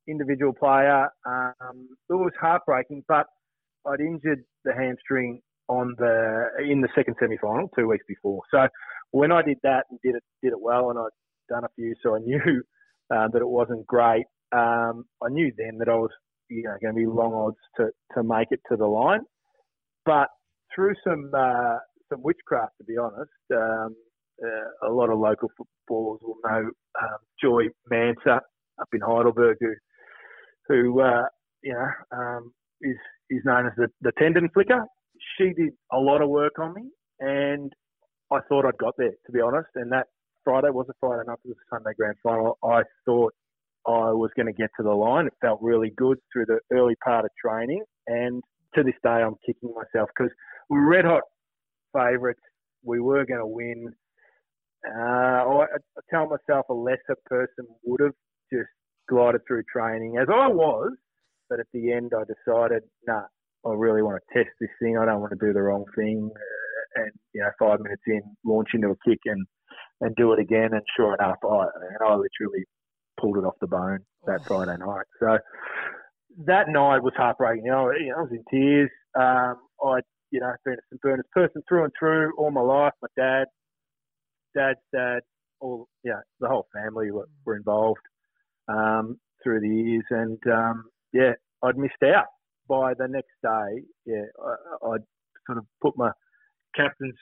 individual player. Um, it was heartbreaking, but I'd injured the hamstring on the in the second semi final two weeks before. So when I did that and did it did it well, and I'd done a few, so I knew uh, that it wasn't great. Um, I knew then that I was you know going to be long odds to to make it to the line, but through some uh, some witchcraft, to be honest. Um, uh, a lot of local footballers will know um, Joy Mansa up in Heidelberg, who, who uh, you know, um, is is known as the, the tendon flicker. She did a lot of work on me, and I thought I'd got there, to be honest. And that Friday was a Friday night, it was Sunday grand final. I thought I was going to get to the line. It felt really good through the early part of training, and to this day, I'm kicking myself because we were red hot favourites. We were going to win. Uh, I, I tell myself a lesser person would have just glided through training as I was, but at the end I decided, nah, I really want to test this thing. I don't want to do the wrong thing. Uh, and you know, five minutes in, launch into a kick and and do it again. And sure enough, I and I literally pulled it off the bone that Friday night. So that night was heartbreaking. You know I was in tears. Um, I, you know, been a St Bernard's person through and through all my life. My dad, dad's dad, all yeah, the whole family were, were involved um, through the years, and um, yeah, I'd missed out. By the next day, yeah, I, I'd sort of put my captain's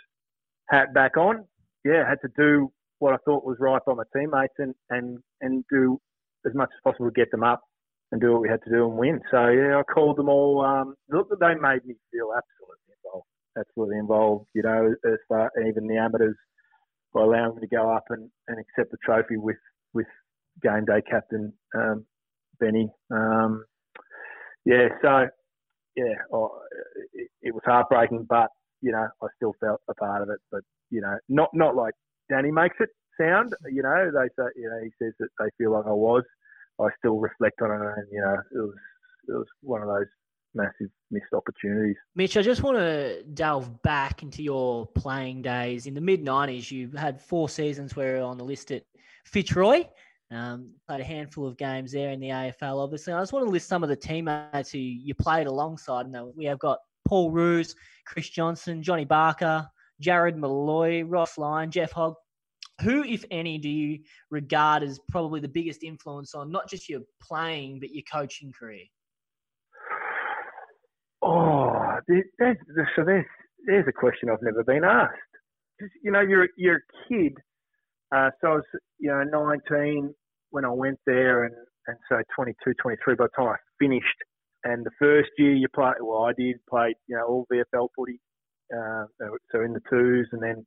hat back on. Yeah, had to do what I thought was right by my teammates, and and and do as much as possible to get them up and do what we had to do and win. So yeah, I called them all. Um, look, they made me feel absolutely absolutely involved. You know, as far even the amateurs by allowing me to go up and, and accept the trophy with with game day captain um, Benny. Um, yeah, so yeah, oh, it, it was heartbreaking, but you know, I still felt a part of it. But you know, not not like Danny makes it sound. You know, they say you know he says that they feel like I was. I still reflect on it, and you know, it was it was one of those massive missed opportunities. Mitch, I just want to delve back into your playing days. In the mid 90s, you had four seasons where on the list at Fitzroy. Um, played a handful of games there in the AFL, obviously. I just want to list some of the teammates who you played alongside. And we have got Paul Roos, Chris Johnson, Johnny Barker, Jarrod Molloy, Ross Lyon, Jeff Hogg. Who, if any, do you regard as probably the biggest influence on not just your playing but your coaching career? Oh, there's, so there's there's a question I've never been asked. You know, you're you're a kid. Uh, so I was, you know, 19 when I went there, and and so 22, 23 by the time I finished. And the first year you play, well, I did play, you know, all VFL footy, uh, so in the twos, and then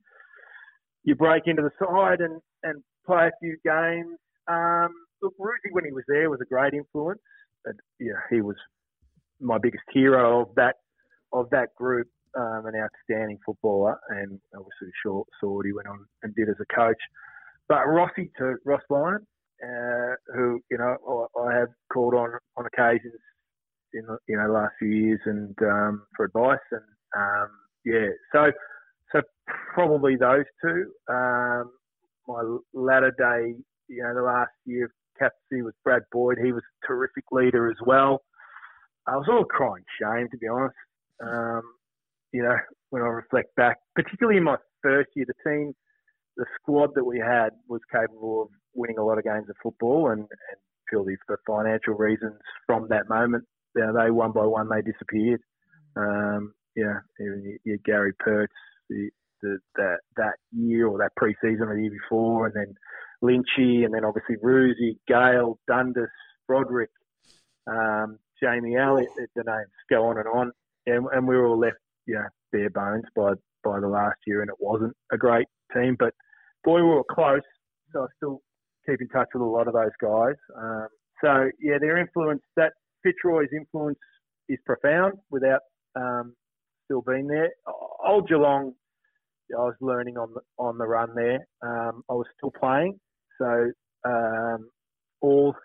you break into the side and and play a few games. Um, look, Rudy when he was there was a great influence. And, yeah, he was my biggest hero of that of that group. Um, an outstanding footballer, and obviously short saw what he went on and did as a coach. But Rossi to Ross Lyon, uh, who you know I, I, have called on on occasions in the you know last few years and um, for advice and um, yeah so so probably those two. Um, my latter day, you know, the last year of captaincy was Brad Boyd. He was a terrific leader as well. I was all crying shame to be honest. Um, you know, when I reflect back, particularly in my first year, the team, the squad that we had was capable of winning a lot of games of football, and, and purely for financial reasons, from that moment, you know, they one by one they disappeared. Um, yeah, your, Gary Pertz, the, the, that that year or that pre-season or the year before, and then Lynchy, and then obviously Roosie, Gale, Dundas, Broderick, um, Jamie Elliott. The names go on and on, and, and we were all left, you know, bare bones by by the last year, and it wasn't a great team, but boy, we were close. So I still keep in touch with a lot of those guys. Um, so yeah, their influence, that Fitzroy's influence is profound without um, still being there. Old Geelong, I was learning on the, on the run there. Um, I was still playing, so um, all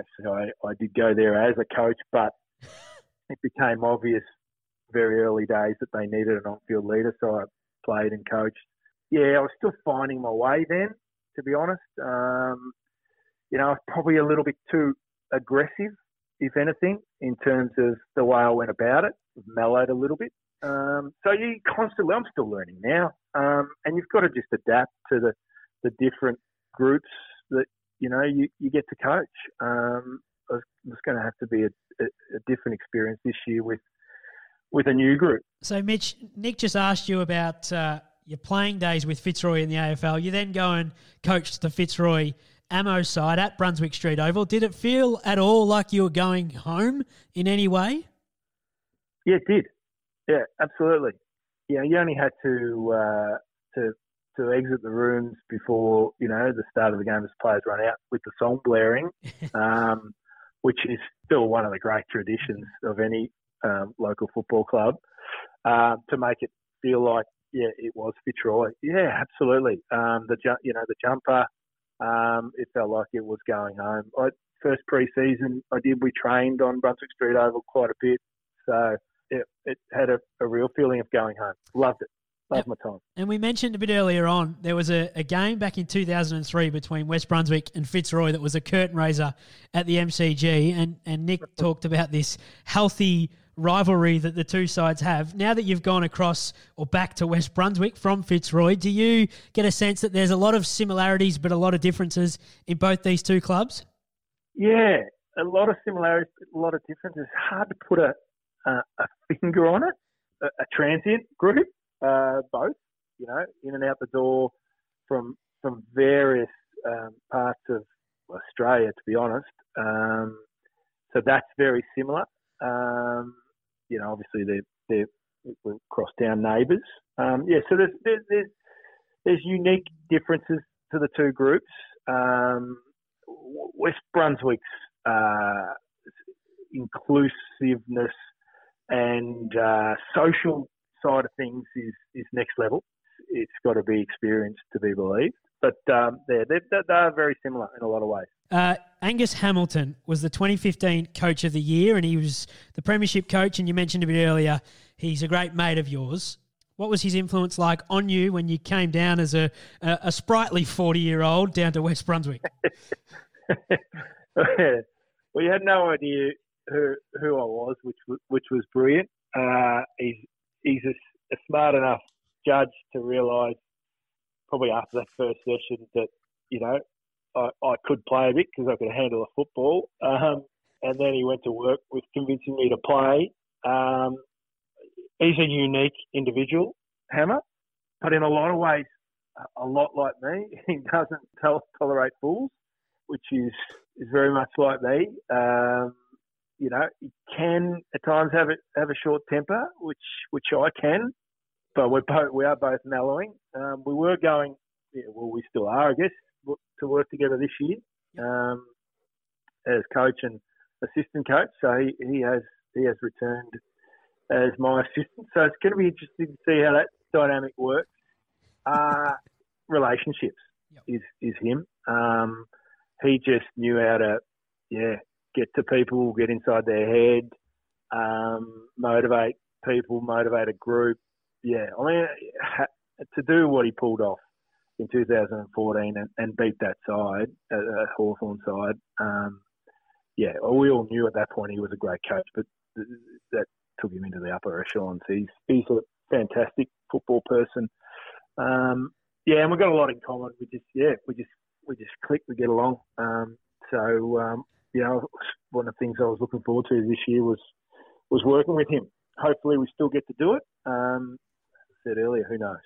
actually I, I did go there as a coach, but it became obvious very early days that they needed an on-field leader, so I played and coached. Yeah, I was still finding my way then to be honest. Um, you know, I was probably a little bit too aggressive, if anything, in terms of the way I went about it. Mellowed a little bit. Um, so you constantly, I'm still learning now, um, and you've got to just adapt to the the different groups that you know you, you get to coach. Um, it's going to have to be a, a, a different experience this year with with a new group. So, Mitch, Nick just asked you about uh, your playing days with Fitzroy in the AFL. You then go and coach the Fitzroy Ammo side at Brunswick Street Oval. Did it feel at all like you were going home in any way? Yeah, it did. Yeah, absolutely. Yeah, you only had to uh, to to exit the rooms before you know the start of the game as players run out with the song blaring, um, which is still one of the great traditions of any um, local football club. Uh, to make it feel like yeah, it was Fitzroy. Yeah, absolutely. Um, the you know the jumper, um, it felt like it was going home. I, first pre-season I did, we trained on Brunswick Street Oval quite a bit, so it, it had a, a real feeling of going home. Loved it. Loved my time. And we mentioned a bit earlier on there was a, a game back in 2003 between West Brunswick and Fitzroy that was a curtain raiser at the MCG, and and Nick talked about this healthy rivalry that the two sides have. Now that you've gone across or back to West Brunswick from Fitzroy, do you get a sense that there's a lot of similarities but a lot of differences in both these two clubs? Yeah, a lot of similarities, but a lot of differences. Hard to put a a, a finger on it. A, a transient group, uh, both, you know, in and out the door from from various um, parts of Australia, to be honest. Um, so that's very similar. Um, you know, obviously they're they're crosstown neighbours. Um, yeah, so there's, there's there's unique differences to the two groups. Um, West Brunswick's uh, inclusiveness and uh, social side of things is, is next level. It's got to be experienced to be believed. But um, they're, they're, they're very similar in a lot of ways. Uh, Angus Hamilton was the 2015 Coach of the Year, and he was the Premiership coach. And you mentioned a bit earlier, he's a great mate of yours. What was his influence like on you when you came down as a, a, a sprightly 40 year old down to West Brunswick? well, you had no idea who, who I was, which which was brilliant. Uh, he's he's a, a smart enough Judge to realise probably after that first session that you know I, I could play a bit because I could handle a football. Um, and then he went to work with convincing me to play. Um, he's a unique individual, Hammer, but in a lot of ways, a lot like me. He doesn't tolerate fools, which is is very much like me. Um, you know, he can at times have a have a short temper, which which I can, but we're both we are both mellowing. Um, we were going, yeah, well, we still are, I guess, to work together this year um, as coach and assistant coach. So he, he has he has returned as my assistant. So it's going to be interesting to see how that dynamic works. Uh, relationships yep. is is him. Um, he just knew how to, yeah, get to people, get inside their head, um, motivate people, motivate a group. Yeah, I mean, to do what he pulled off in 2014 and, and beat that side, uh, uh Hawthorn side, um, yeah, we all knew at that point he was a great coach, but that took him into the upper echelons. He's he's a fantastic football person. Um, yeah, and we've got a lot in common. We just yeah, we just we just click, we get along. Um, so um, you know, one of the things I was looking forward to this year was was working with him. Hopefully, we still get to do it. Um, said earlier, who knows?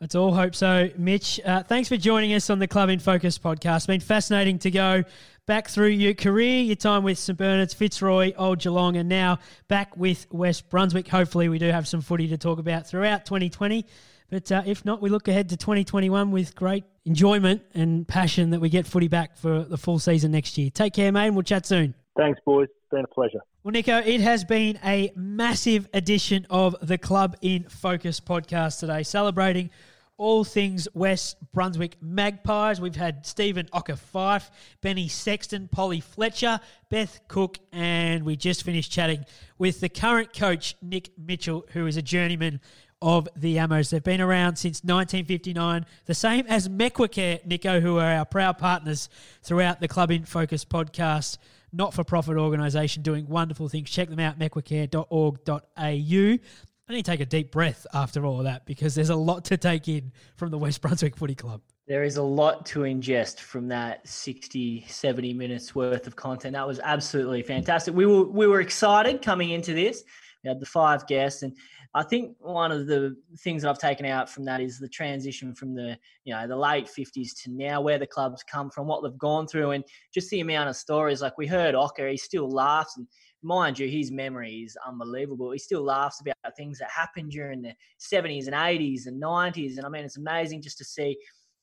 Let's all hope so. Mitch, uh, thanks for joining us on the Club in Focus podcast. It's been fascinating to go back through your career, your time with St Bernard's, Fitzroy, Old Geelong, and now back with West Brunswick. Hopefully, we do have some footy to talk about throughout 2020. But uh, if not, we look ahead to 2021 with great enjoyment and passion that we get footy back for the full season next year. Take care, mate, and we'll chat soon. Thanks, boys. It's been a pleasure. Well, Nico, it has been a massive edition of the Club in Focus podcast today, celebrating all things West Brunswick Magpies. We've had Stephen Ocker Fife, Benny Sexton, Polly Fletcher, Beth Cook, and we just finished chatting with the current coach, Nick Mitchell, who is a journeyman of the Ammos. They've been around since 1959, the same as Mecwacare, Nico, who are our proud partners throughout the Club in Focus podcast. Not for profit organisation doing wonderful things. Check them out, mecwacare.org.au. I need to take a deep breath after all of that because there's a lot to take in from the West Brunswick Footy Club. There is a lot to ingest from that 60, 70 minutes worth of content. That was absolutely fantastic. We were we were excited coming into this. We had the five guests, and I think one of the things that I've taken out from that is the transition from the you know the late fifties to now, where the club's come from, what they've gone through, and just the amount of stories. Like we heard Ocker, he still laughs, and mind you, his memory is unbelievable. He still laughs about things that happened during the seventies and eighties and nineties, and I mean it's amazing just to see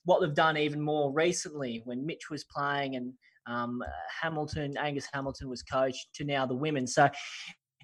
what they've done even more recently when Mitch was playing and um, Hamilton, Angus Hamilton was coach to now the women. So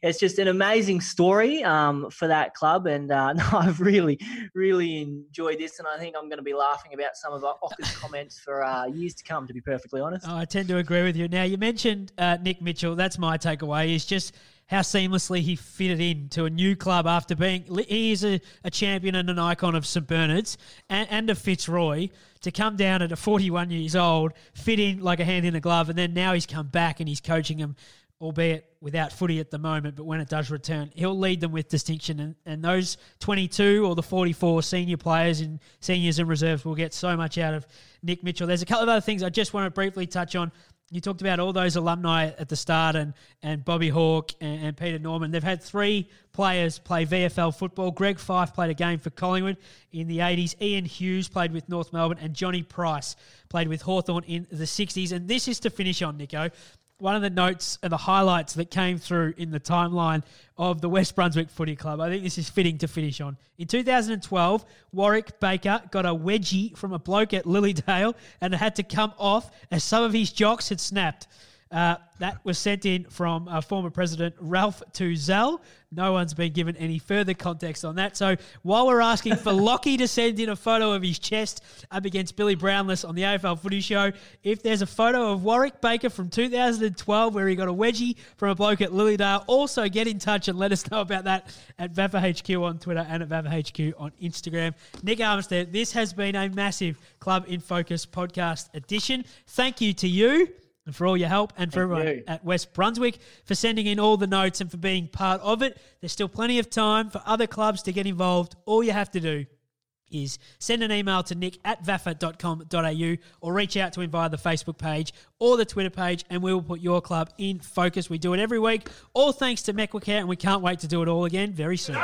it's just an amazing story um, for that club, and uh, no, I've really, really enjoyed this, and I think I'm going to be laughing about some of Ocker's comments for uh, years to come. To be perfectly honest, oh, I tend to agree with you. Now you mentioned uh, Nick Mitchell. That's my takeaway. Is just how seamlessly he fitted in to a new club after being he is a, a champion and an icon of St Bernard's and, and of Fitzroy to come down at a 41 years old, fit in like a hand in a glove, and then now he's come back and he's coaching them albeit without footy at the moment, but when it does return, he'll lead them with distinction. And, and those 22 or the 44 senior players and seniors and reserves will get so much out of Nick Mitchell. There's a couple of other things I just want to briefly touch on. You talked about all those alumni at the start and, and Bobby Hawke and, and Peter Norman. They've had three players play VFL football. Greg Fife played a game for Collingwood in the 80s. Ian Hughes played with North Melbourne. And Johnny Price played with Hawthorn in the 60s. And this is to finish on, Nico one of the notes and the highlights that came through in the timeline of the West Brunswick Footy Club. I think this is fitting to finish on. In 2012, Warwick Baker got a wedgie from a bloke at Lilydale and had to come off as some of his jocks had snapped. Uh, that was sent in from uh, former President Ralph Tuzel. No one's been given any further context on that. So while we're asking for Lockie to send in a photo of his chest up against Billy Brownless on the AFL Footy Show, if there's a photo of Warwick Baker from 2012 where he got a wedgie from a bloke at Lilydale, also get in touch and let us know about that at VAFAHQ on Twitter and at VAFAHQ on Instagram. Nick Armstead, this has been a massive Club in Focus podcast edition. Thank you to you. And for all your help, and for Thank everyone you. at West Brunswick for sending in all the notes and for being part of it. There's still plenty of time for other clubs to get involved. All you have to do is send an email to nick at vafa.com.au or reach out to him via the Facebook page or the Twitter page and we will put your club in focus. We do it every week. All thanks to Mecwacare and we can't wait to do it all again very soon.